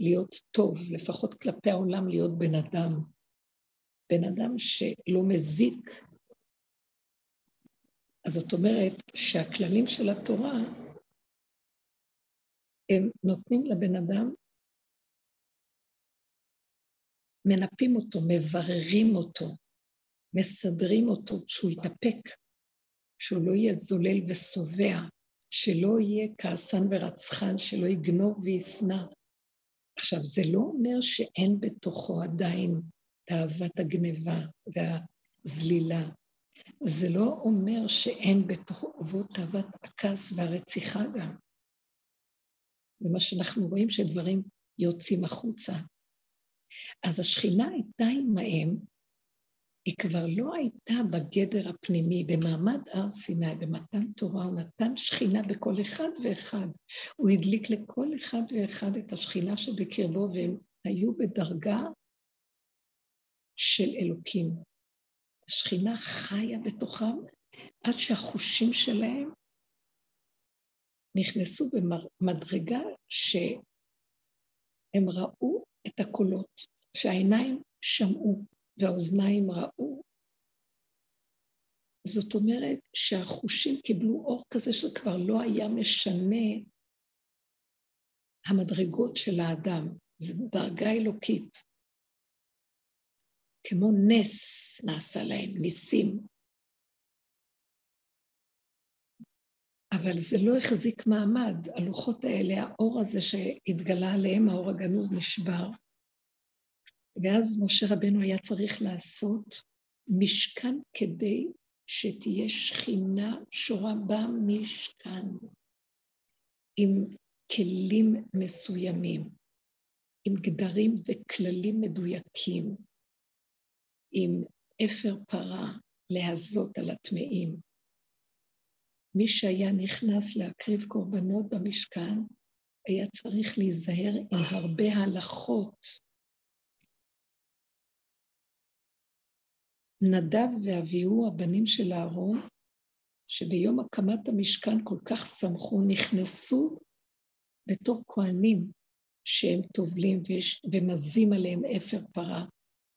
להיות טוב, לפחות כלפי העולם להיות בן אדם. בן אדם שלא מזיק. אז זאת אומרת שהכללים של התורה, הם נותנים לבן אדם, מנפים אותו, מבררים אותו, מסדרים אותו, שהוא יתאפק, שהוא לא יהיה זולל ושובע, שלא יהיה כעסן ורצחן, שלא יגנוב וישנא. עכשיו, זה לא אומר שאין בתוכו עדיין תאוות הגניבה והזלילה. זה לא אומר שאין בתוכו תאוות הכעס והרציחה גם. זה מה שאנחנו רואים שדברים יוצאים החוצה. אז השכינה הייתה עמהם, היא כבר לא הייתה בגדר הפנימי, במעמד הר סיני, במתן תורה, הוא נתן שכינה בכל אחד ואחד. הוא הדליק לכל אחד ואחד את השכינה שבקרבו, והם היו בדרגה של אלוקים. השכינה חיה בתוכם עד שהחושים שלהם נכנסו במדרגה שהם ראו את הקולות, שהעיניים שמעו. והאוזניים ראו. זאת אומרת שהחושים קיבלו אור כזה שכבר לא היה משנה המדרגות של האדם, זו דרגה אלוקית. כמו נס נעשה להם, ניסים. אבל זה לא החזיק מעמד, הלוחות האלה, האור הזה שהתגלה עליהם, האור הגנוז נשבר. ואז משה רבנו היה צריך לעשות משכן כדי שתהיה שכינה שורה במשכן, עם כלים מסוימים, עם גדרים וכללים מדויקים, עם אפר פרה להזות על הטמאים. מי שהיה נכנס להקריב קורבנות במשכן, היה צריך להיזהר עם הרבה הלכות נדב ואביהו, הבנים של אהרון, שביום הקמת המשכן כל כך שמחו, נכנסו בתור כהנים שהם טובלים ומזים עליהם אפר פרה,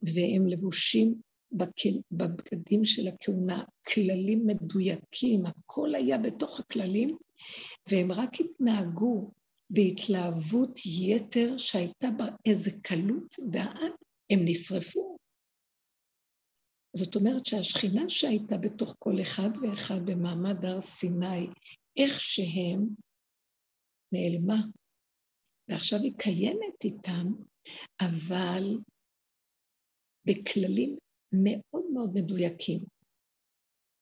והם לבושים בכל, בבגדים של הכהונה, כללים מדויקים, הכל היה בתוך הכללים, והם רק התנהגו בהתלהבות יתר שהייתה בה איזה קלות דעת, הם נשרפו. זאת אומרת שהשכינה שהייתה בתוך כל אחד ואחד במעמד הר סיני, איך שהם, נעלמה. ועכשיו היא קיימת איתם, אבל בכללים מאוד מאוד מדויקים.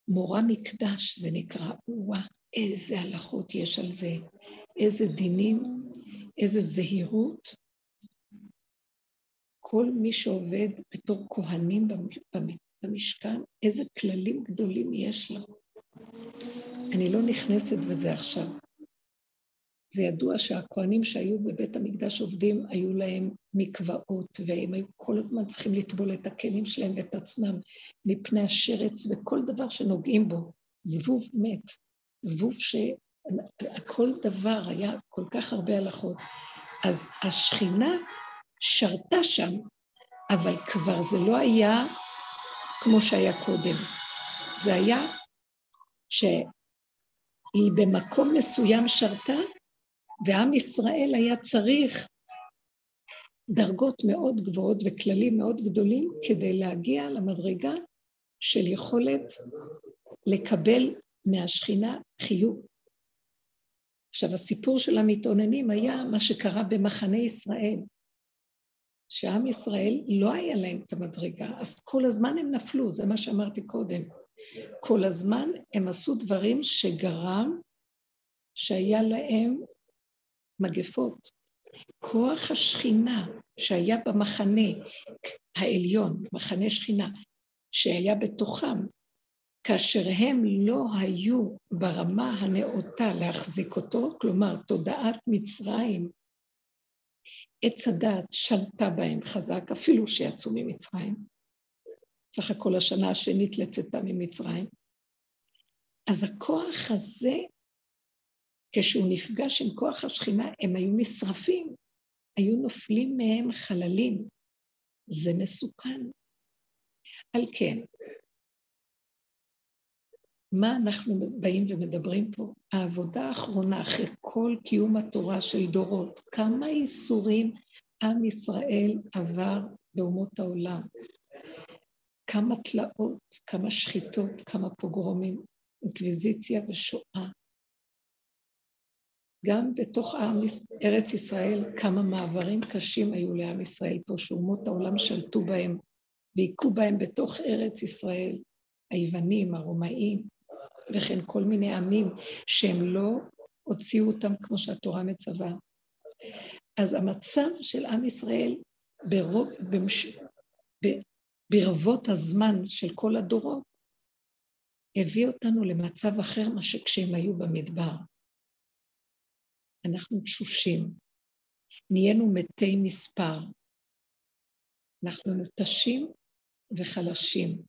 מורה מקדש זה נקרא, וואה, איזה הלכות יש על זה, איזה דינים, איזה זהירות. כל מי שעובד בתור כהנים במשכן, איזה כללים גדולים יש לו. אני לא נכנסת בזה עכשיו. זה ידוע שהכוהנים שהיו בבית המקדש עובדים, היו להם מקוואות, והם היו כל הזמן צריכים לטבול את הכלים שלהם ואת עצמם מפני השרץ וכל דבר שנוגעים בו. זבוב מת, זבוב שכל דבר היה כל כך הרבה הלכות. אז השכינה שרתה שם, אבל כבר זה לא היה כמו שהיה קודם. זה היה שהיא במקום מסוים שרתה, ועם ישראל היה צריך דרגות מאוד גבוהות וכללים מאוד גדולים כדי להגיע למדרגה של יכולת לקבל מהשכינה חיוב. עכשיו, הסיפור של המתאוננים היה מה שקרה במחנה ישראל, שעם ישראל לא היה להם את המדרגה, אז כל הזמן הם נפלו, זה מה שאמרתי קודם. כל הזמן הם עשו דברים שגרם שהיה להם מגפות. כוח השכינה שהיה במחנה העליון, מחנה שכינה, שהיה בתוכם, כאשר הם לא היו ברמה הנאותה להחזיק אותו, כלומר תודעת מצרים, עץ הדת שלטה בהם חזק, אפילו שיצאו ממצרים. סך הכל השנה השנית לצאתה ממצרים. אז הכוח הזה כשהוא נפגש עם כוח השכינה, הם היו נשרפים, היו נופלים מהם חללים. זה מסוכן. על כן, מה אנחנו באים ומדברים פה? העבודה האחרונה, אחרי כל קיום התורה של דורות, כמה ייסורים עם ישראל עבר באומות העולם. כמה תלאות, כמה שחיטות, כמה פוגרומים, אינקוויזיציה ושואה. גם בתוך עם, ארץ ישראל, כמה מעברים קשים היו לעם ישראל פה, שאומות העולם שלטו בהם והיכו בהם בתוך ארץ ישראל, היוונים, הרומאים, וכן כל מיני עמים שהם לא הוציאו אותם כמו שהתורה מצווה. אז המצב של עם ישראל ברוב, במש... ברבות הזמן של כל הדורות הביא אותנו למצב אחר מה שכשהם היו במדבר. אנחנו תשושים, נהיינו מתי מספר, אנחנו מותשים וחלשים.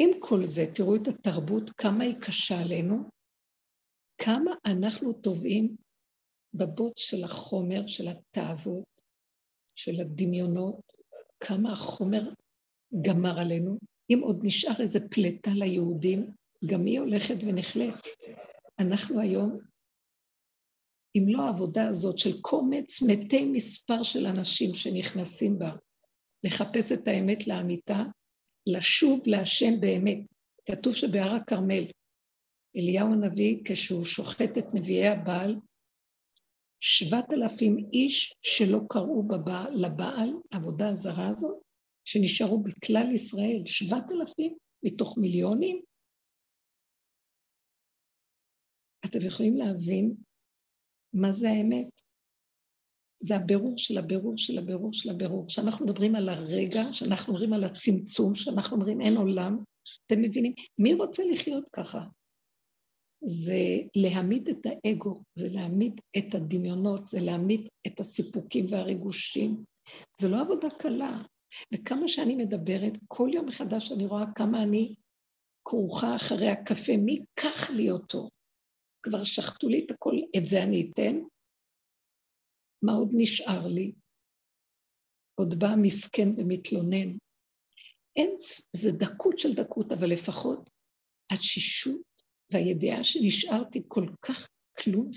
עם כל זה, תראו את התרבות, כמה היא קשה עלינו, כמה אנחנו טובעים בבוץ של החומר, של התאוות, של הדמיונות, כמה החומר גמר עלינו. אם עוד נשאר איזה פלטה ליהודים, גם היא הולכת ונחלט. אנחנו היום אם לא העבודה הזאת של קומץ מתי מספר של אנשים שנכנסים בה, לחפש את האמת לאמיתה, לשוב להשם באמת. כתוב שבהר הכרמל, אליהו הנביא, כשהוא שוחט את נביאי הבעל, שבעת אלפים איש שלא קראו בבעל, לבעל, העבודה הזרה הזאת, שנשארו בכלל ישראל, שבעת אלפים מתוך מיליונים. אתם יכולים להבין מה זה האמת? זה הבירור של הבירור של הבירור של הבירור. כשאנחנו מדברים על הרגע, כשאנחנו מדברים על הצמצום, כשאנחנו אומרים אין עולם, אתם מבינים? מי רוצה לחיות ככה? זה להעמיד את האגו, זה להעמיד את הדמיונות, זה להעמיד את הסיפוקים והריגושים. זה לא עבודה קלה. וכמה שאני מדברת, כל יום מחדש אני רואה כמה אני כרוכה אחרי הקפה, מי ייקח לי אותו? כבר שחטו לי את הכל, את זה אני אתן? מה עוד נשאר לי? עוד בא מסכן ומתלונן. אין, זה דקות של דקות, אבל לפחות התשישות והידיעה שנשארתי כל כך כלום,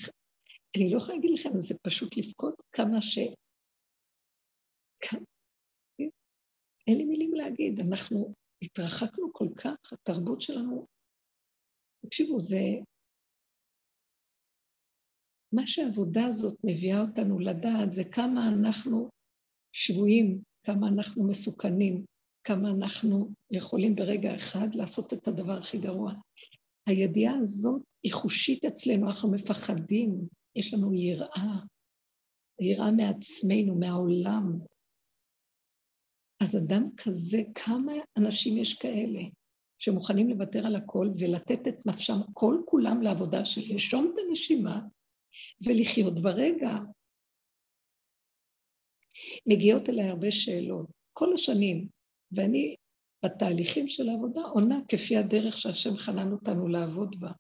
אני לא יכולה להגיד לכם, זה פשוט לבכות כמה ש... אין, אין לי מילים להגיד, אנחנו התרחקנו כל כך, התרבות שלנו, תקשיבו, זה... מה שהעבודה הזאת מביאה אותנו לדעת זה כמה אנחנו שבויים, כמה אנחנו מסוכנים, כמה אנחנו יכולים ברגע אחד לעשות את הדבר הכי גרוע. הידיעה הזאת היא חושית אצלנו, אנחנו מפחדים, יש לנו יראה, יראה מעצמנו, מהעולם. אז אדם כזה, כמה אנשים יש כאלה שמוכנים לוותר על הכל ולתת את נפשם כל כולם לעבודה של לנשום את הנשימה ולחיות ברגע. מגיעות אליי הרבה שאלות, כל השנים, ואני בתהליכים של העבודה עונה כפי הדרך שהשם חנן אותנו לעבוד בה.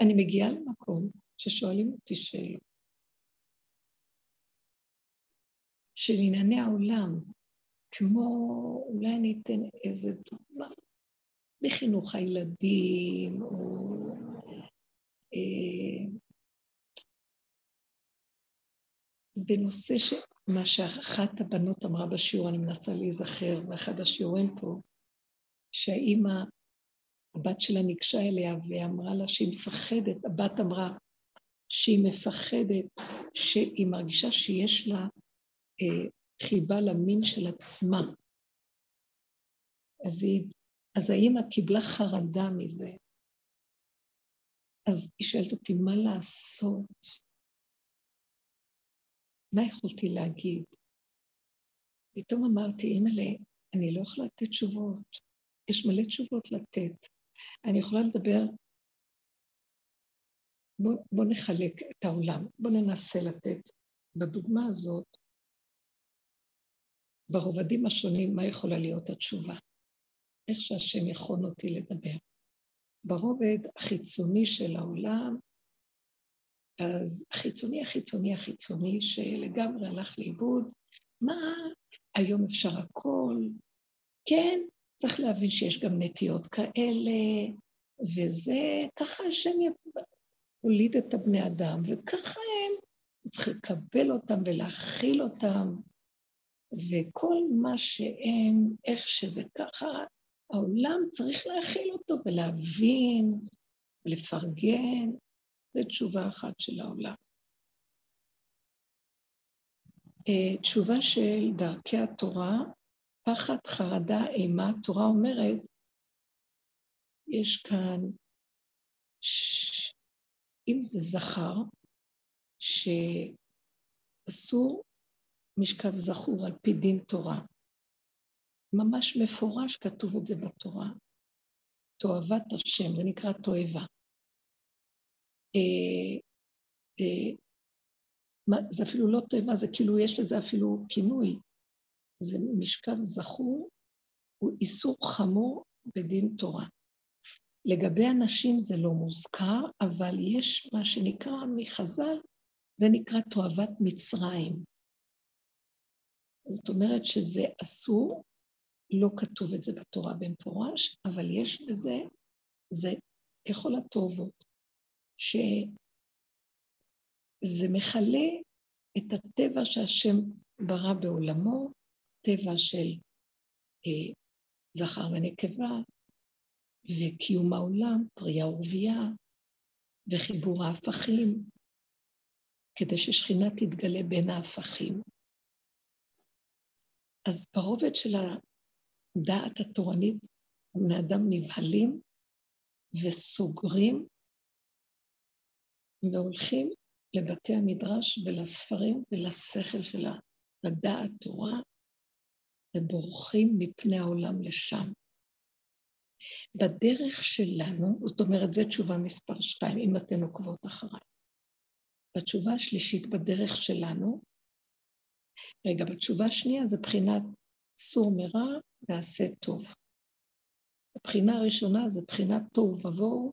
אני מגיעה למקום ששואלים אותי שאלות. של ענייני העולם, כמו, אולי אני אתן איזה דוגמה, בחינוך הילדים, או בנושא ש... מה שאחת הבנות אמרה בשיעור, אני מנסה להיזכר, באחד השיעורים פה, שהאימא, הבת שלה ניגשה אליה ואמרה לה שהיא מפחדת, הבת אמרה שהיא מפחדת, שהיא מרגישה שיש לה אה, חיבה למין של עצמה. אז, היא, אז האימא קיבלה חרדה מזה. אז היא שואלת אותי, מה לעשות? מה יכולתי להגיד? פתאום אמרתי, אימא'לה, אני לא יכולה לתת תשובות. יש מלא תשובות לתת. אני יכולה לדבר, בואו בוא נחלק את העולם, בואו ננסה לתת בדוגמה הזאת, ברובדים השונים, מה יכולה להיות התשובה. איך שהשם יכון אותי לדבר. ברובד החיצוני של העולם, אז החיצוני, החיצוני, החיצוני, שלגמרי הלך לאיבוד, מה, היום אפשר הכל, כן, צריך להבין שיש גם נטיות כאלה, וזה, ככה השם הוליד את הבני אדם, וככה הם, צריך לקבל אותם ולהכיל אותם, וכל מה שהם, איך שזה ככה, העולם צריך להכיל אותו ולהבין, ולפרגן, זו תשובה אחת של העולם. אה, תשובה של דרכי התורה, פחד, חרדה, אימה, התורה אומרת, יש כאן, ש... אם זה זכר, שאסור משכב זכור על פי דין תורה. ממש מפורש כתוב את זה בתורה. תועבת השם, זה נקרא תועבה. אה, אה, זה אפילו לא תועבה, זה כאילו, יש לזה אפילו כינוי. זה משכב זכור, הוא איסור חמור בדין תורה. לגבי אנשים זה לא מוזכר, אבל יש מה שנקרא מחז"ל, זה נקרא תועבת מצרים. זאת אומרת שזה אסור, לא כתוב את זה בתורה במפורש, אבל יש בזה, זה ככל הטובות. שזה מכלה את הטבע שהשם ברא בעולמו, טבע של אה, זכר ונקבה, וקיום העולם, פרייה ורבייה, וחיבור ההפכים, כדי ששכינה תתגלה בין ההפכים. אז ברובד של הדעת התורנית, בני אדם נבהלים וסוגרים והולכים לבתי המדרש ולספרים ולשכל של הדעת תורה, ובורחים מפני העולם לשם. בדרך שלנו, זאת אומרת, זו תשובה מספר שתיים, אם אתן עוקבות אחריי. בתשובה השלישית, בדרך שלנו, רגע, בתשובה השנייה זה בחינת סור מרע ועשה טוב. הבחינה הראשונה זה בחינת תוהו ובוהו,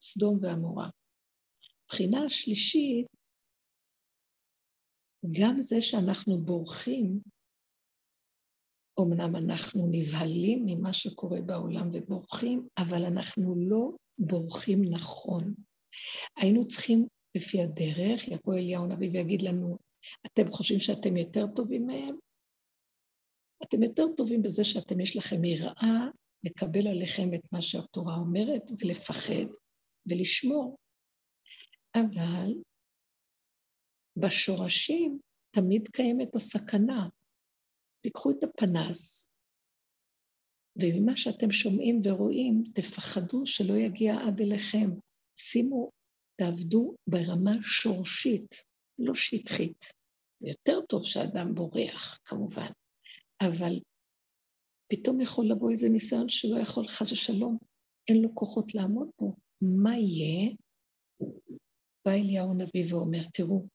סדום ועמורה. הבחינה השלישית, גם זה שאנחנו בורחים, אמנם אנחנו נבהלים ממה שקורה בעולם ובורחים, אבל אנחנו לא בורחים נכון. היינו צריכים, לפי הדרך, יבוא אליהו הנביא ויגיד לנו, אתם חושבים שאתם יותר טובים מהם? אתם יותר טובים בזה שאתם, יש לכם יראה לקבל עליכם את מה שהתורה אומרת ולפחד ולשמור. אבל בשורשים תמיד קיימת הסכנה. תיקחו את הפנס, וממה שאתם שומעים ורואים, תפחדו שלא יגיע עד אליכם. שימו, תעבדו ברמה שורשית, לא שטחית. יותר טוב שאדם בורח, כמובן, אבל פתאום יכול לבוא איזה ניסיון שלא יכול, חס ושלום, אין לו כוחות לעמוד בו. מה יהיה? בא אליהו הנביא ואומר, תראו,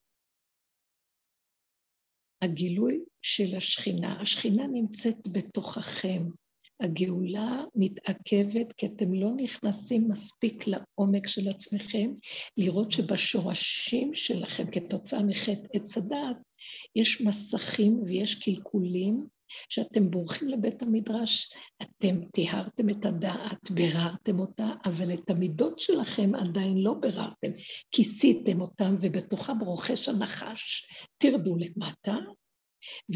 הגילוי של השכינה, השכינה נמצאת בתוככם, הגאולה מתעכבת כי אתם לא נכנסים מספיק לעומק של עצמכם, לראות שבשורשים שלכם, כתוצאה מחטא עץ הדעת, יש מסכים ויש קלקולים, שאתם בורחים לבית המדרש, אתם טיהרתם את הדעת, ביררתם אותה, אבל את המידות שלכם עדיין לא ביררתם, כיסיתם אותם, ובתוכם רוכש הנחש. תרדו למטה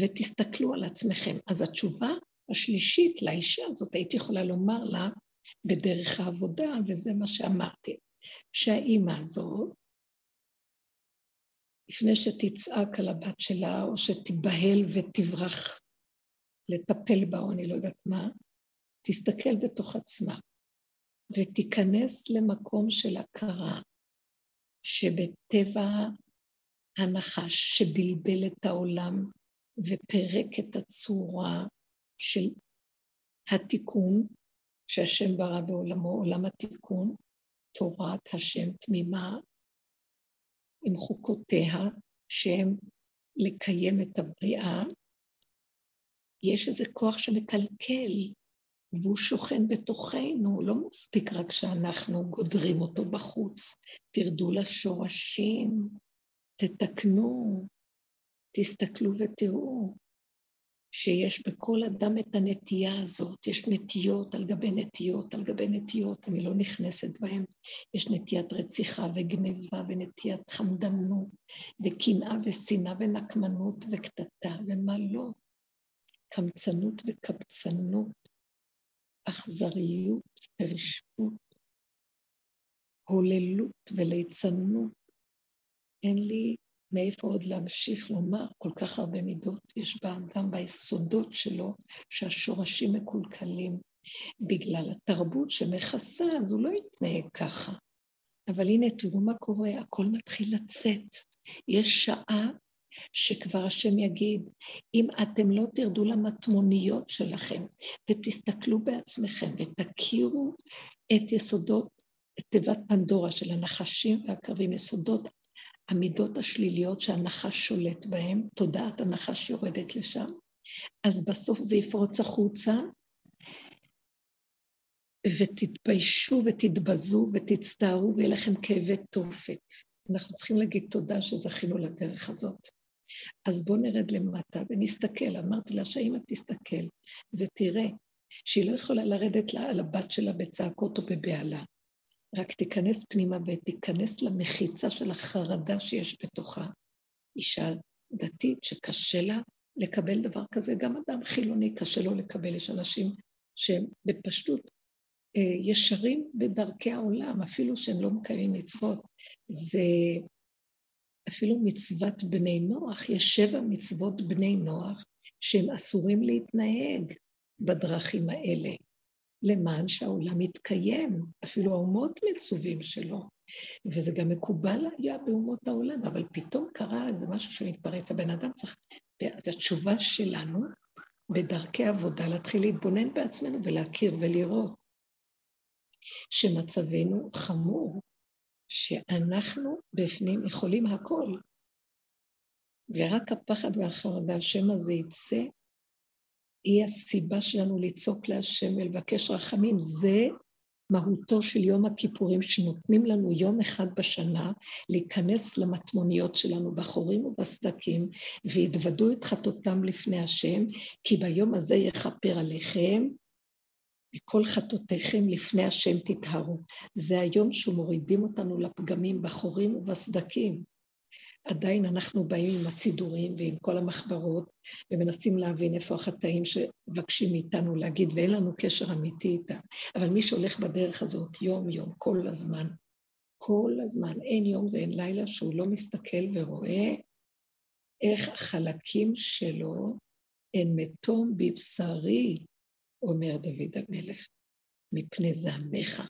ותסתכלו על עצמכם. אז התשובה השלישית לאישה הזאת, הייתי יכולה לומר לה בדרך העבודה, וזה מה שאמרתי, שהאימא הזאת, לפני שתצעק על הבת שלה, או שתיבהל ותברח לטפל בה, או אני לא יודעת מה, תסתכל בתוך עצמה ותיכנס למקום של הכרה שבטבע הנחש שבלבל את העולם ופירק את הצורה של התיקון שהשם ברא בעולמו, עולם התיקון, תורת השם תמימה עם חוקותיה, שהם לקיים את הבריאה, יש איזה כוח שמקלקל, והוא שוכן בתוכנו, לא מספיק רק שאנחנו גודרים אותו בחוץ. תרדו לשורשים, תתקנו, תסתכלו ותראו. שיש בכל אדם את הנטייה הזאת, יש נטיות על גבי נטיות על גבי נטיות, אני לא נכנסת בהן, יש נטיית רציחה וגניבה ונטיית חמדנות וקנאה ושנאה ונקמנות וקטטה ומה לא, קמצנות וקבצנות, אכזריות ורשעות, הוללות וליצנות. אין לי מאיפה עוד להמשיך לומר כל כך הרבה מידות יש באדם, ביסודות שלו, שהשורשים מקולקלים. בגלל התרבות שמכסה, אז הוא לא יתנהג ככה. אבל הנה, תראו מה קורה, הכל מתחיל לצאת. יש שעה שכבר השם יגיד, אם אתם לא תרדו למטמוניות שלכם ותסתכלו בעצמכם ותכירו את יסודות, את תיבת פנדורה של הנחשים והקרבים, יסודות המידות השליליות שהנחש שולט בהן, תודעת הנחש יורדת לשם, אז בסוף זה יפרוץ החוצה, ותתביישו ותתבזו ותצטערו ויהיה לכם כאבי תופת. אנחנו צריכים להגיד תודה שזכינו לדרך הזאת. אז בואו נרד למטה ונסתכל. אמרתי לה שאמא תסתכל ותראה שהיא לא יכולה לרדת לה על הבת שלה בצעקות או בבהלה. רק תיכנס פנימה ותיכנס למחיצה של החרדה שיש בתוכה. אישה דתית שקשה לה לקבל דבר כזה, גם אדם חילוני קשה לו לקבל, יש אנשים שהם בפשטות אה, ישרים בדרכי העולם, אפילו שהם לא מקיימים מצוות. זה אפילו מצוות בני נוח, יש שבע מצוות בני נוח שהם אסורים להתנהג בדרכים האלה. למען שהעולם יתקיים, אפילו האומות מצווים שלו. וזה גם מקובל היה באומות העולם, אבל פתאום קרה איזה משהו שמתפרץ. הבן אדם צריך... אז התשובה שלנו בדרכי עבודה להתחיל להתבונן בעצמנו ולהכיר ולראות שמצבנו חמור, שאנחנו בפנים יכולים הכל, ורק הפחד והחרדה, השם הזה יצא היא הסיבה שלנו לצעוק להשם ולבקש רחמים. זה מהותו של יום הכיפורים, שנותנים לנו יום אחד בשנה להיכנס למטמוניות שלנו בחורים ובסדקים, ויתוודו את חטאותם לפני השם, כי ביום הזה יכפר עליכם, וכל חטאותיכם לפני השם תטהרו. זה היום שמורידים אותנו לפגמים בחורים ובסדקים. עדיין אנחנו באים עם הסידורים ועם כל המחברות ומנסים להבין איפה החטאים שמבקשים מאיתנו להגיד, ואין לנו קשר אמיתי איתם. אבל מי שהולך בדרך הזאת יום-יום, כל הזמן, כל הזמן, אין יום ואין לילה שהוא לא מסתכל ורואה איך החלקים שלו הן מתום בבשרי, אומר דוד המלך, מפני זעמך,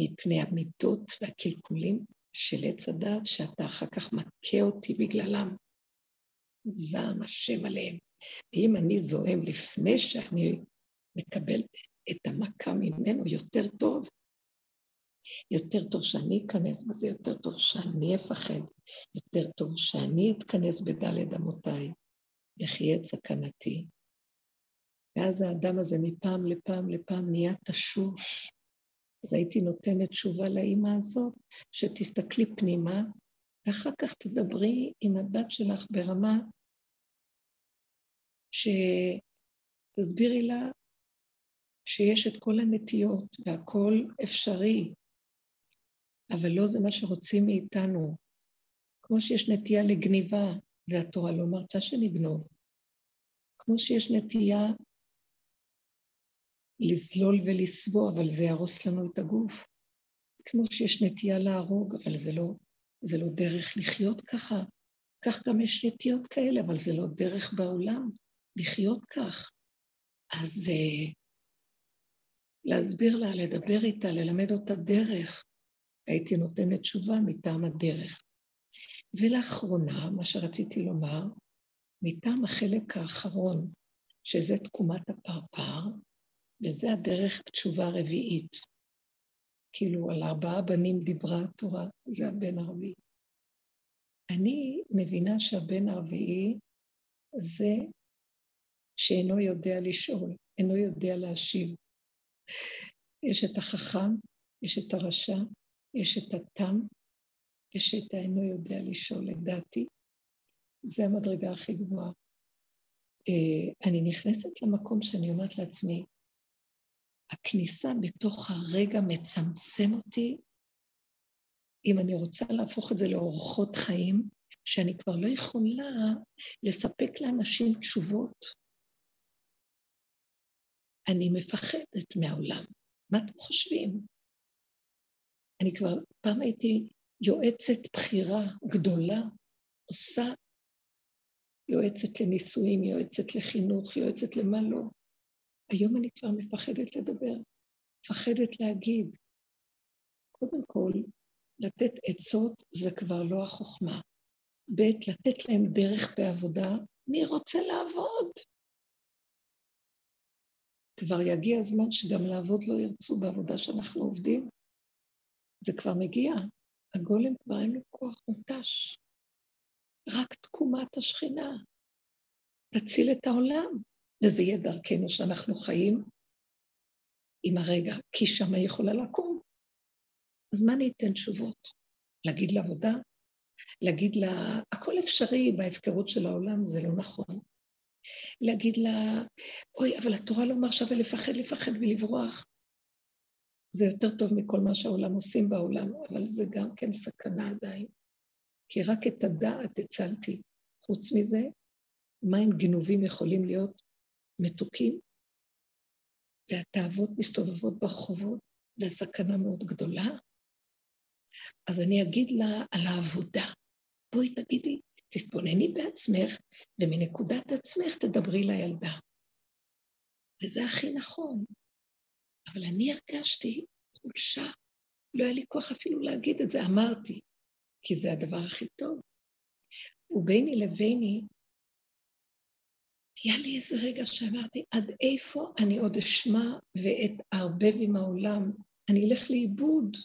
מפני המידות והקלקולים של עץ הדעת שאתה אחר כך מכה אותי בגללם. זעם השם עליהם. ואם אני זועם לפני שאני מקבל את המכה ממנו, יותר טוב. יותר טוב שאני אכנס בזה, יותר טוב שאני אפחד, יותר טוב שאני אתכנס בדלת אמותיי, יחיה את סכנתי. ואז האדם הזה מפעם לפעם לפעם נהיה תשוש, אז הייתי נותנת תשובה לאימא הזאת, שתסתכלי פנימה, ואחר כך תדברי עם הבת שלך ברמה שתסבירי לה שיש את כל הנטיות והכל אפשרי, אבל לא זה מה שרוצים מאיתנו. כמו שיש נטייה לגניבה, והתורה לא מרצה שנגנוב. כמו שיש נטייה לזלול ולסבוע, אבל זה יהרוס לנו את הגוף. כמו שיש נטייה להרוג, אבל זה לא, זה לא דרך לחיות ככה. כך גם יש נטיות כאלה, אבל זה לא דרך בעולם לחיות כך. אז uh, להסביר לה, לדבר איתה, ללמד אותה דרך. הייתי נותנת תשובה מטעם הדרך. ולאחרונה, מה שרציתי לומר, מטעם החלק האחרון, שזה תקומת הפרפר, וזה הדרך התשובה הרביעית. כאילו, על ארבעה בנים דיברה התורה, זה הבן הרביעי. אני מבינה שהבן הרביעי זה שאינו יודע לשאול, אינו יודע להשיב. יש את החכם, יש את הרשע, יש את התם, יש את האינו יודע לשאול, לדעתי. זה המדרגה הכי גבוהה. אה, אני נכנסת למקום שאני אומרת לעצמי, הכניסה בתוך הרגע מצמצם אותי, אם אני רוצה להפוך את זה לאורחות חיים, שאני כבר לא יכולה לספק לאנשים תשובות. אני מפחדת מהעולם. מה אתם חושבים? אני כבר, פעם הייתי יועצת בכירה גדולה, עושה יועצת לנישואים, יועצת לחינוך, יועצת למה לא. היום אני כבר מפחדת לדבר, מפחדת להגיד. קודם כל, לתת עצות זה כבר לא החוכמה. ב', לתת להם דרך בעבודה, מי רוצה לעבוד? כבר יגיע הזמן שגם לעבוד לא ירצו בעבודה שאנחנו עובדים. זה כבר מגיע. הגולם כבר אין לו כוח מותש. רק תקומת השכינה תציל את העולם. וזה יהיה דרכנו שאנחנו חיים עם הרגע, כי שמה יכולה לקום. אז מה אני אתן תשובות? להגיד לעבודה? להגיד לה, הכל אפשרי בהפקרות של העולם, זה לא נכון. להגיד לה, אוי, אבל התורה לא מרשה ולפחד, לפחד ולברוח. זה יותר טוב מכל מה שהעולם עושים בעולם, אבל זה גם כן סכנה עדיין. כי רק את הדעת הצלתי. חוץ מזה, מים גנובים יכולים להיות מתוקים, והתאוות מסתובבות ברחובות, והסכנה מאוד גדולה. אז אני אגיד לה על העבודה, בואי תגידי, תתבונני בעצמך, ומנקודת עצמך תדברי לילדה. וזה הכי נכון. אבל אני הרגשתי חולשה, לא היה לי כוח אפילו להגיד את זה, אמרתי, כי זה הדבר הכי טוב. וביני לביני היה לי איזה רגע שאמרתי, עד איפה אני עוד אשמע ואתערבב עם העולם? אני אלך לאיבוד.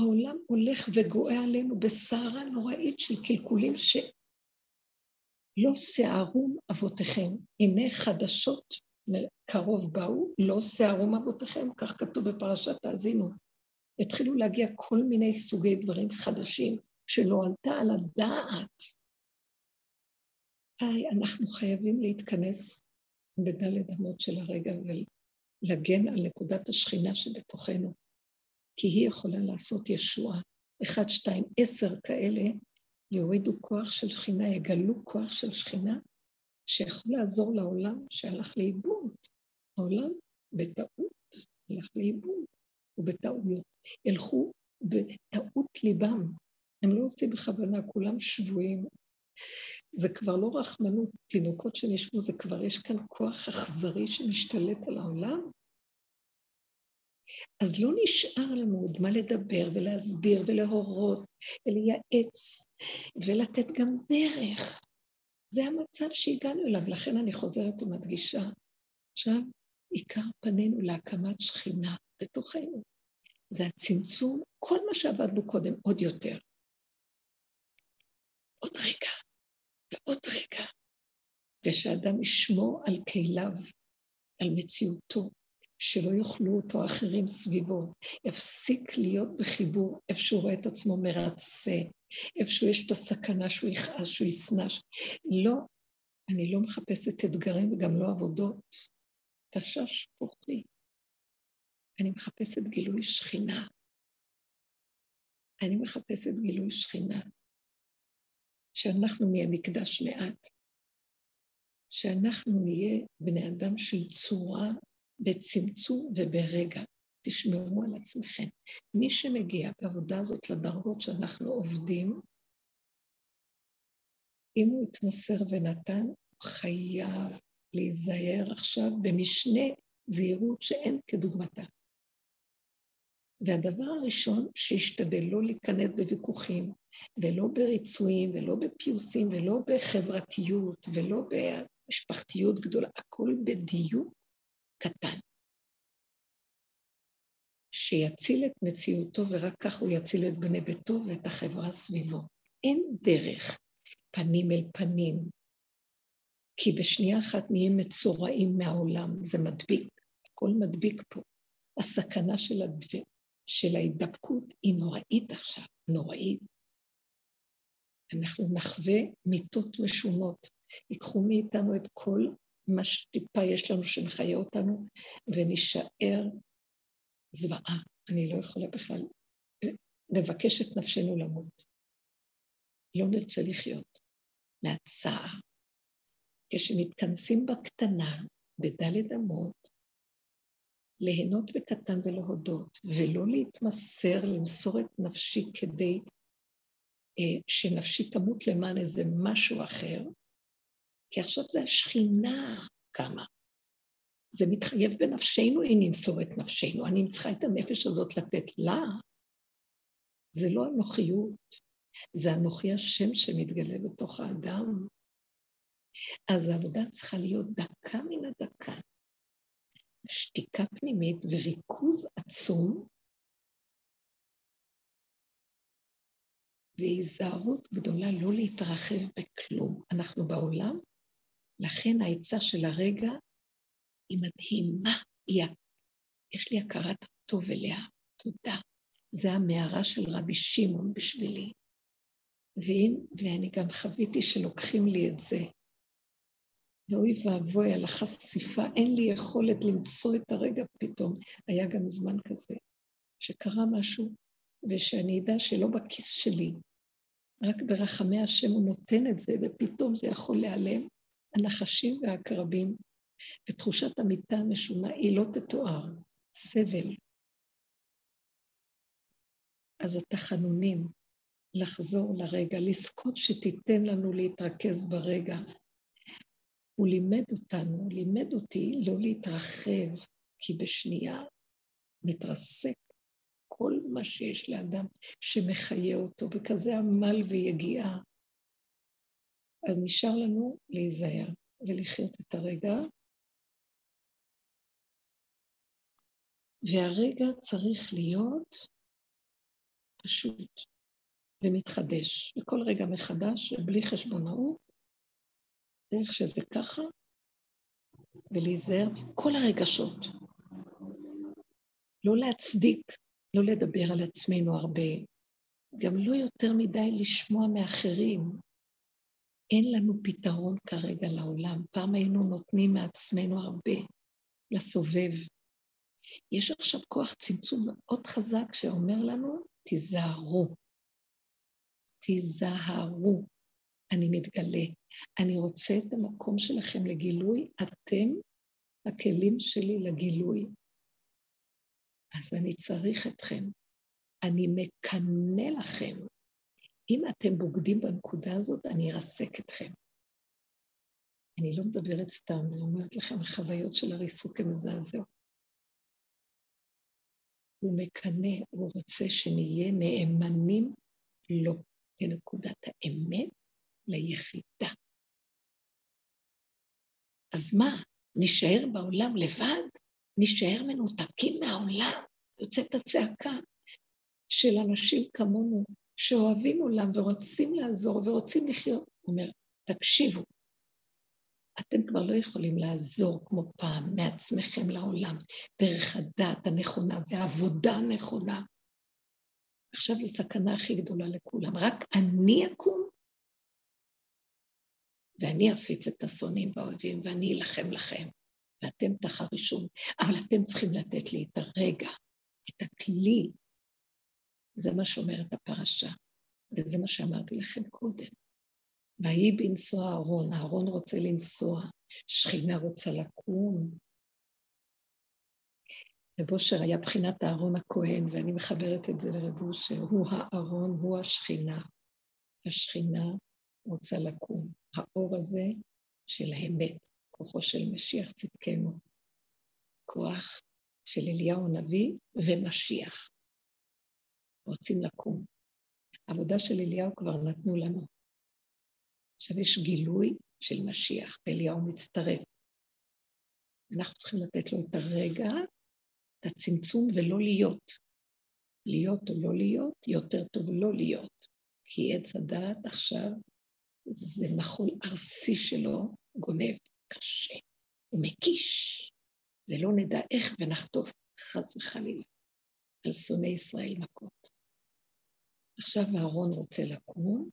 העולם הולך וגואה עלינו בסערה נוראית של קלקולים שלא שערום אבותיכם. הנה חדשות קרוב באו, לא שערום אבותיכם, כך כתוב בפרשת האזינו. התחילו להגיע כל מיני סוגי דברים חדשים שלא עלתה על הדעת. היי, אנחנו חייבים להתכנס בדלת אמות של הרגע ולגן על נקודת השכינה שבתוכנו, כי היא יכולה לעשות ישועה אחד, שתיים, עשר כאלה, יורידו כוח של שכינה, יגלו כוח של שכינה, שיכול לעזור לעולם שהלך לאיבוד. העולם בטעות הלך לאיבוד, ובטעויות. ילכו בטעות ליבם. הם לא עושים בכוונה, כולם שבויים. זה כבר לא רחמנות, תינוקות שנשבו, זה כבר, יש כאן כוח אכזרי שמשתלט על העולם. אז לא נשאר לנו עוד מה לדבר ולהסביר ולהורות ולייעץ ולתת גם דרך. זה המצב שהגענו אליו, לכן אני חוזרת ומדגישה. עכשיו, עיקר פנינו להקמת שכינה בתוכנו. זה הצמצום, כל מה שעבדנו קודם, עוד יותר. עוד רגע, ועוד רגע, ושאדם ישמור על כליו, על מציאותו, שלא יאכלו אותו אחרים סביבו, יפסיק להיות בחיבור איפה שהוא רואה את עצמו מרצה, איפה שיש את הסכנה שהוא יכעס, שהוא ישנא. לא, אני לא מחפשת אתגרים וגם לא עבודות. תשש כוחי. אני מחפשת גילוי שכינה. אני מחפשת גילוי שכינה. שאנחנו נהיה מקדש מעט. שאנחנו נהיה בני אדם של צורה בצמצום וברגע. תשמרו על עצמכם. מי שמגיע בעבודה הזאת לדרגות שאנחנו עובדים, אם הוא התמסר ונתן, הוא חייב להיזהר עכשיו במשנה זהירות שאין כדוגמתה. והדבר הראשון, שישתדל לא להיכנס בוויכוחים, ולא בריצויים, ולא בפיוסים, ולא בחברתיות, ולא במשפחתיות גדולה, הכל בדיוק קטן. שיציל את מציאותו, ורק כך הוא יציל את בני ביתו ואת החברה סביבו. אין דרך פנים אל פנים, כי בשנייה אחת נהיה מצורעים מהעולם, זה מדביק, הכל מדביק פה. הסכנה של, הדבר, של ההידבקות היא נוראית עכשיו, נוראית. אנחנו נחווה מיתות משונות, ייקחו מאיתנו את כל מה שטיפה יש לנו שמחיה אותנו, ונישאר זוועה. אני לא יכולה בכלל לבקש את נפשנו למות. לא נרצה לחיות מהצער. כשמתכנסים בקטנה, בדלת אמות, ליהנות בקטן ולהודות, ולא להתמסר, למסור את נפשי כדי אה, שנפשי תמות למען איזה משהו אחר, כי עכשיו זה השכינה קמה. זה מתחייב בנפשנו אם נמסור את נפשנו. אני צריכה את הנפש הזאת לתת לה. זה לא אנוכיות, זה אנוכי השם שמתגלה בתוך האדם. אז העבודה צריכה להיות דקה מן הדקה. שתיקה פנימית וריכוז עצום והיזהרות גדולה לא להתרחב בכלום. אנחנו בעולם לכן העצה של הרגע היא מדהימה. היא... יש לי הכרת טוב אליה, תודה. זה המערה של רבי שמעון בשבילי. ואם, ואני גם חוויתי שלוקחים לי את זה. ואוי ואבוי על החשיפה, אין לי יכולת למצוא את הרגע פתאום. היה גם זמן כזה, שקרה משהו, ושאני אדע שלא בכיס שלי, רק ברחמי השם הוא נותן את זה, ופתאום זה יכול להיעלם, הנחשים והעקרבים, ותחושת המיטה המשונה היא לא תתואר, סבל. אז התחנונים, לחזור לרגע, לזכות שתיתן לנו להתרכז ברגע. הוא לימד אותנו, לימד אותי לא להתרחב, כי בשנייה מתרסק כל מה שיש לאדם שמחיה אותו בכזה עמל ויגיעה. אז נשאר לנו להיזהר ולחיות את הרגע. והרגע צריך להיות פשוט ומתחדש, וכל רגע מחדש, בלי חשבונאות, דרך שזה ככה, ולהיזהר מכל הרגשות. לא להצדיק, לא לדבר על עצמנו הרבה, גם לא יותר מדי לשמוע מאחרים, אין לנו פתרון כרגע לעולם. פעם היינו נותנים מעצמנו הרבה לסובב. יש עכשיו כוח צמצום מאוד חזק שאומר לנו, תיזהרו, תיזהרו, אני מתגלה. אני רוצה את המקום שלכם לגילוי, אתם הכלים שלי לגילוי. אז אני צריך אתכם. אני מקנא לכם. אם אתם בוגדים בנקודה הזאת, אני ארסק אתכם. אני לא מדברת סתם, אני אומרת לכם, החוויות של הריסוק הן מזעזעות. הוא מקנא, הוא רוצה שנהיה נאמנים לו, לנקודת האמת, ליחידה. אז מה, נישאר בעולם לבד? נישאר מנותקים מהעולם? יוצאת הצעקה של אנשים כמונו, שאוהבים עולם ורוצים לעזור ורוצים לחיות. הוא אומר, תקשיבו, אתם כבר לא יכולים לעזור כמו פעם מעצמכם לעולם, דרך הדעת הנכונה והעבודה הנכונה. עכשיו זו סכנה הכי גדולה לכולם. רק אני אקום ואני אפיץ את השונאים והאויבים ואני אלחם לכם, ואתם תחרישון, אבל אתם צריכים לתת לי את הרגע, את הכלי. זה מה שאומרת הפרשה, וזה מה שאמרתי לכם קודם. ויהי בנסוע אהרון, אהרון רוצה לנסוע, שכינה רוצה לקום. רב אושר היה בחינת אהרון הכהן, ואני מחברת את זה לרב אושר, הוא הארון, הוא השכינה. השכינה רוצה לקום. האור הזה של האמת, כוחו של משיח צדקנו, כוח של אליהו הנביא ומשיח. רוצים לקום. עבודה של אליהו כבר נתנו לנו. עכשיו יש גילוי של משיח, ואליהו מצטרף. אנחנו צריכים לתת לו את הרגע, את הצמצום ולא להיות. להיות או לא להיות, יותר טוב לא להיות. כי עץ הדעת עכשיו זה מחול ארסי שלו, גונב, קשה, הוא מקיש, ולא נדע איך ונחטוף חס וחלילה על שונאי ישראל מכות. עכשיו אהרון רוצה לקום,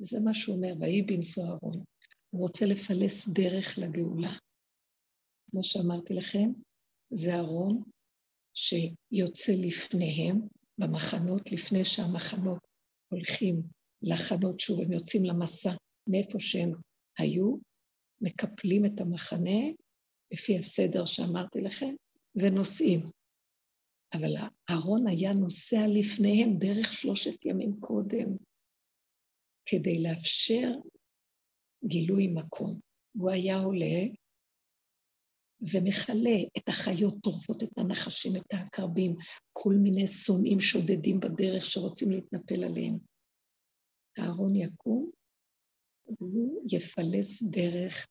וזה מה שהוא אומר, ויהי בנשוא אהרון. הוא רוצה לפלס דרך לגאולה. כמו שאמרתי לכם, זה אהרון שיוצא לפניהם במחנות, לפני שהמחנות הולכים לחנות שוב, הם יוצאים למסע מאיפה שהם היו, מקפלים את המחנה לפי הסדר שאמרתי לכם, ונוסעים. אבל אהרון היה נוסע לפניהם דרך שלושת ימים קודם, כדי לאפשר גילוי מקום. הוא היה עולה ומכלה את החיות, טורפות את הנחשים, את העקרבים, כל מיני שונאים שודדים בדרך שרוצים להתנפל עליהם. אהרון יקום, והוא יפלס דרך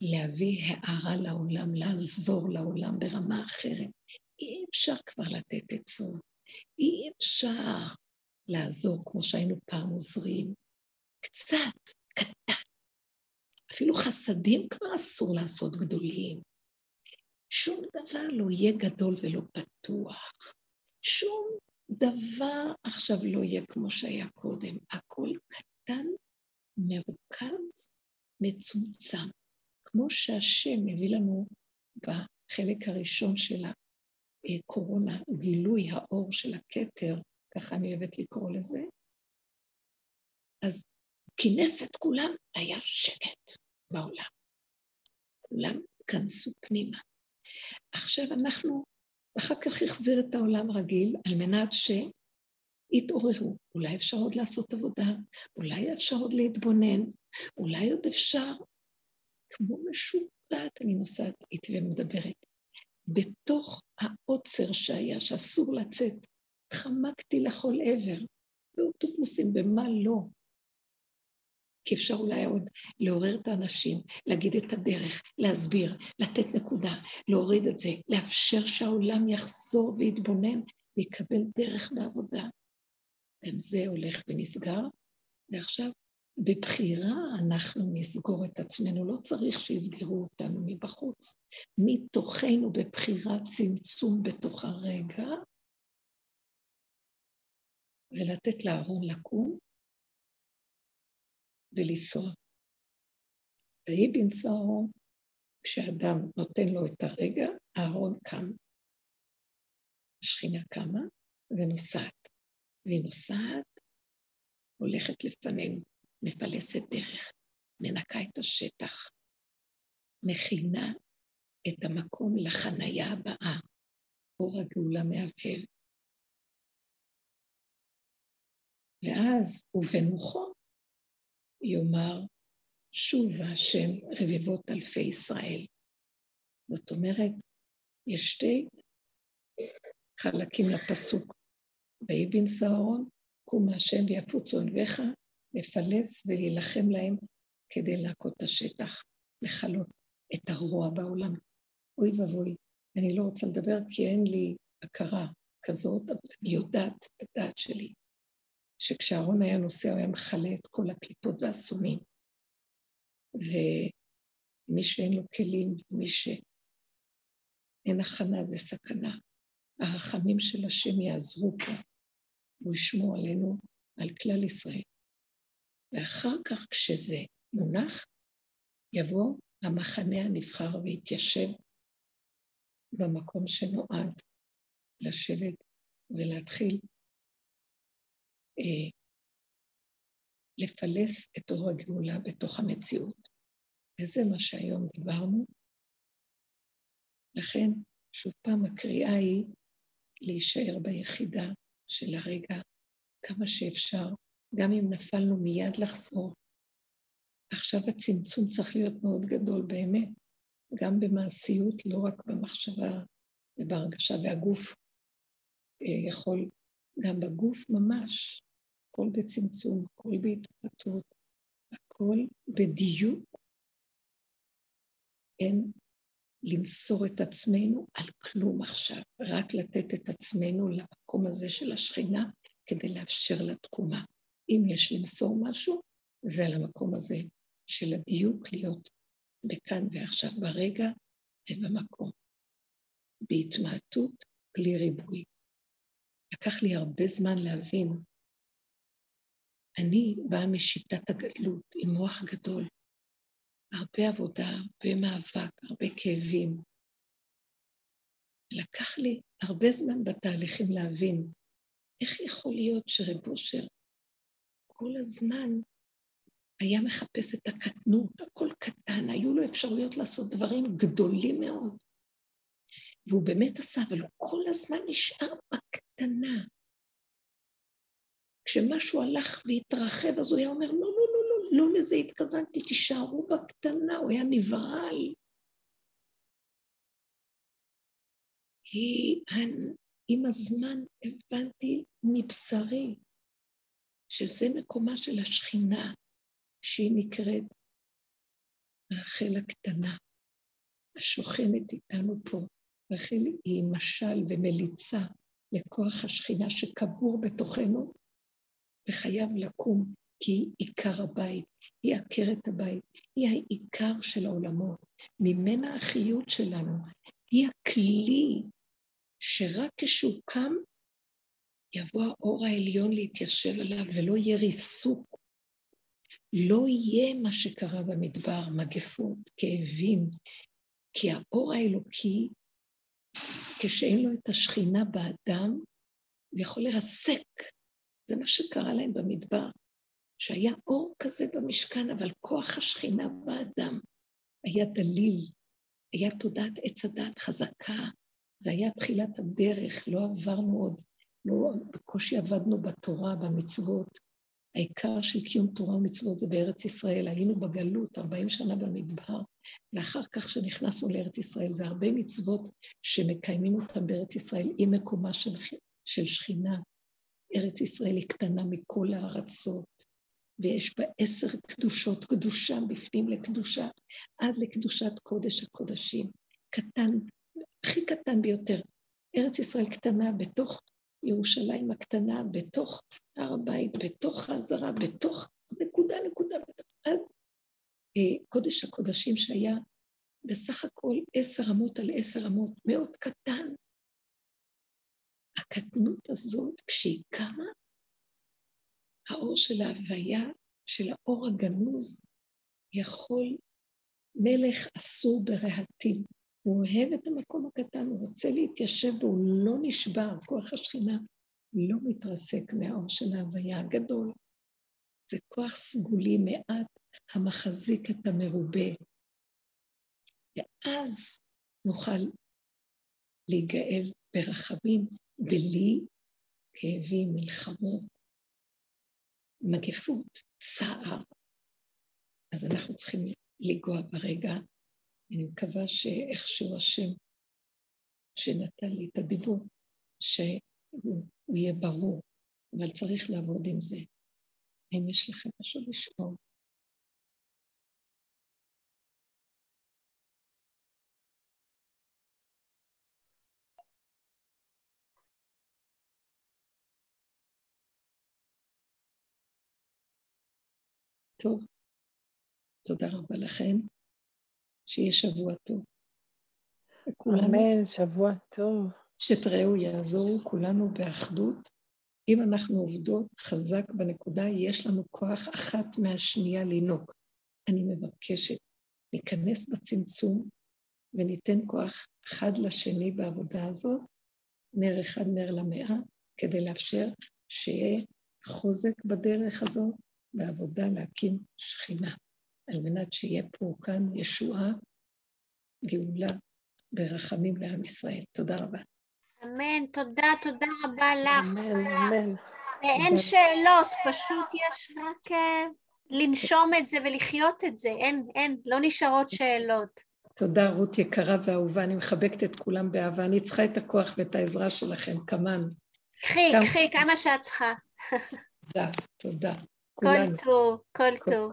להביא הערה לעולם, לעזור לעולם ברמה אחרת. אי אפשר כבר לתת עצות, אי אפשר לעזור כמו שהיינו פעם עוזרים. קצת, קטן. אפילו חסדים כבר אסור לעשות גדולים. שום דבר לא יהיה גדול ולא פתוח. שום דבר עכשיו לא יהיה כמו שהיה קודם. הכל קטן, מרוכז, מצומצם. כמו שהשם מביא לנו בחלק הראשון של הקורונה, גילוי האור של הכתר, ככה אני אוהבת לקרוא לזה, אז כינס את כולם, היה שקט בעולם. כולם כנסו פנימה. עכשיו אנחנו, אחר כך החזיר את העולם רגיל, על מנת שיתעוררו. אולי אפשר עוד לעשות עבודה, אולי אפשר עוד להתבונן, אולי עוד אפשר, כמו משוגעת, אני נוסעת איתי ומדברת. בתוך העוצר שהיה, שאסור לצאת, חמקתי לכל עבר, באוטובוסים, במה לא. כי אפשר אולי עוד לעורר את האנשים, להגיד את הדרך, להסביר, לתת נקודה, להוריד את זה, לאפשר שהעולם יחזור ויתבונן ויקבל דרך בעבודה. גם זה הולך ונסגר, ועכשיו בבחירה אנחנו נסגור את עצמנו, לא צריך שיסגרו אותנו מבחוץ. מתוכנו בבחירה צמצום בתוך הרגע, ולתת לארון לקום, ולנסוע. ויהי בנשוא אהרון, כשאדם נותן לו את הרגע, אהרון קם. השכינה קמה ונוסעת. והיא נוסעת הולכת לפנינו, מפלסת דרך, מנקה את השטח, מכינה את המקום לחנייה הבאה, אור הגאולה מהבהב. ואז, ובנוחו, יאמר, שובה השם רבבות אלפי ישראל. זאת אומרת, יש שתי חלקים לפסוק. ויהי בנשא אהרון, קום השם ויפוץ אויביך, לפלס ולהילחם להם כדי להכות את השטח, לכלות את הרוע בעולם. אוי ואבוי, אני לא רוצה לדבר כי אין לי הכרה כזאת, אבל אני יודעת בדעת שלי, שכשאהרון היה נוסע הוא היה מכלה את כל הקליפות והאסונים. ומי שאין לו כלים, מי שאין הכנה זה סכנה. הרחמים של השם יעזרו פה, והוא ישמור עלינו, על כלל ישראל. ואחר כך כשזה מונח, יבוא המחנה הנבחר ויתיישב במקום שנועד לשבת ולהתחיל אה, לפלס את אור הגאולה בתוך המציאות. וזה מה שהיום דיברנו. לכן, שוב פעם, הקריאה היא להישאר ביחידה של הרגע כמה שאפשר, גם אם נפלנו מיד לחזור. עכשיו הצמצום צריך להיות מאוד גדול באמת, גם במעשיות, לא רק במחשבה ובהרגשה, והגוף אה, יכול, גם בגוף ממש, הכל בצמצום, הכל בהתפתות, הכל בדיוק. אין למסור את עצמנו על כלום עכשיו, רק לתת את עצמנו למקום הזה של השכינה כדי לאפשר לה תקומה. אם יש למסור משהו, זה על המקום הזה של הדיוק להיות בכאן ועכשיו, ברגע ובמקום. בהתמעטות בלי ריבוי. לקח לי הרבה זמן להבין אני באה משיטת הגדלות עם מוח גדול, הרבה עבודה, הרבה מאבק, הרבה כאבים. לקח לי הרבה זמן בתהליכים להבין איך יכול להיות שרב אושר כל הזמן היה מחפש את הקטנות, הכל קטן, היו לו אפשרויות לעשות דברים גדולים מאוד. והוא באמת עשה, אבל הוא כל הזמן נשאר בקטנה. כשמשהו הלך והתרחב, אז הוא היה אומר, לא, לא, לא, לא, לא לזה התכוונתי, תישארו בקטנה, הוא היה נבהל. כי עם הזמן הבנתי מבשרי שזה מקומה של השכינה, שהיא נקראת רחל הקטנה, השוכנת איתנו פה. רחל היא משל ומליצה לכוח השכינה שקבור בתוכנו, וחייב לקום, כי היא עיקר הבית, היא עקרת הבית, היא העיקר של העולמות. ממנה החיות שלנו, היא הכלי שרק כשהוא קם, יבוא האור העליון להתיישב עליו ולא יהיה ריסוק. לא יהיה מה שקרה במדבר, מגפות, כאבים, כי האור האלוקי, כשאין לו את השכינה באדם, הוא יכול לרסק זה מה שקרה להם במדבר, שהיה אור כזה במשכן, אבל כוח השכינה באדם היה דליל, היה תודעת עץ הדת חזקה, זה היה תחילת הדרך, לא עברנו עוד, לא, בקושי עבדנו בתורה, במצוות. העיקר של קיום תורה ומצוות זה בארץ ישראל, היינו בגלות 40 שנה במדבר, ואחר כך שנכנסנו לארץ ישראל, זה הרבה מצוות שמקיימים אותם בארץ ישראל עם מקומה של, של שכינה, ארץ ישראל היא קטנה מכל הארצות, ויש בה עשר קדושות, קדושה בפנים לקדושה, עד לקדושת קודש הקודשים. קטן, הכי קטן ביותר. ארץ ישראל קטנה בתוך ירושלים הקטנה, בתוך הר הבית, בתוך העזרה, בתוך נקודה נקודה, עד אה, קודש הקודשים שהיה בסך הכל עשר אמות על עשר אמות, מאוד קטן, הקטנות הזאת, כשהיא קמה, האור של ההוויה, של האור הגנוז, יכול, מלך אסור ברהטים. הוא אוהב את המקום הקטן, הוא רוצה להתיישב והוא לא נשבר, כוח השכינה לא מתרסק מהאור של ההוויה הגדול. זה כוח סגולי מעט המחזיק את המרובה. ואז נוכל להיגאל ברחבים בלי כאבים, מלחמות, מגפות, צער. אז אנחנו צריכים לנגוע ברגע. אני מקווה שאיכשהו השם שנתן לי את הדיבור, שהוא יהיה ברור, אבל צריך לעבוד עם זה. האם יש לכם משהו לשאול? טוב, תודה רבה לכם, שיהיה שבוע טוב. אמן, שבוע טוב. שתראו, יעזורו כולנו באחדות. אם אנחנו עובדות חזק בנקודה, יש לנו כוח אחת מהשנייה לנהוג. אני מבקשת, ניכנס בצמצום וניתן כוח אחד לשני בעבודה הזאת, נר אחד נר למאה, כדי לאפשר שיהיה חוזק בדרך הזאת, בעבודה להקים שכינה, על מנת שיהיה פה כאן ישועה, גאולה ברחמים לעם ישראל. תודה רבה. אמן, תודה, תודה רבה לך. אמן, אמן. אין שאלות, פשוט יש רק אה, לנשום את זה ולחיות את זה, אין, אין, לא נשארות שאלות. תודה, רות יקרה ואהובה, אני מחבקת את כולם באהבה, אני צריכה את הכוח ואת העזרה שלכם, כמן. קחי, קחי, כמה שאת צריכה. תודה, תודה. כל טוב, כל טוב.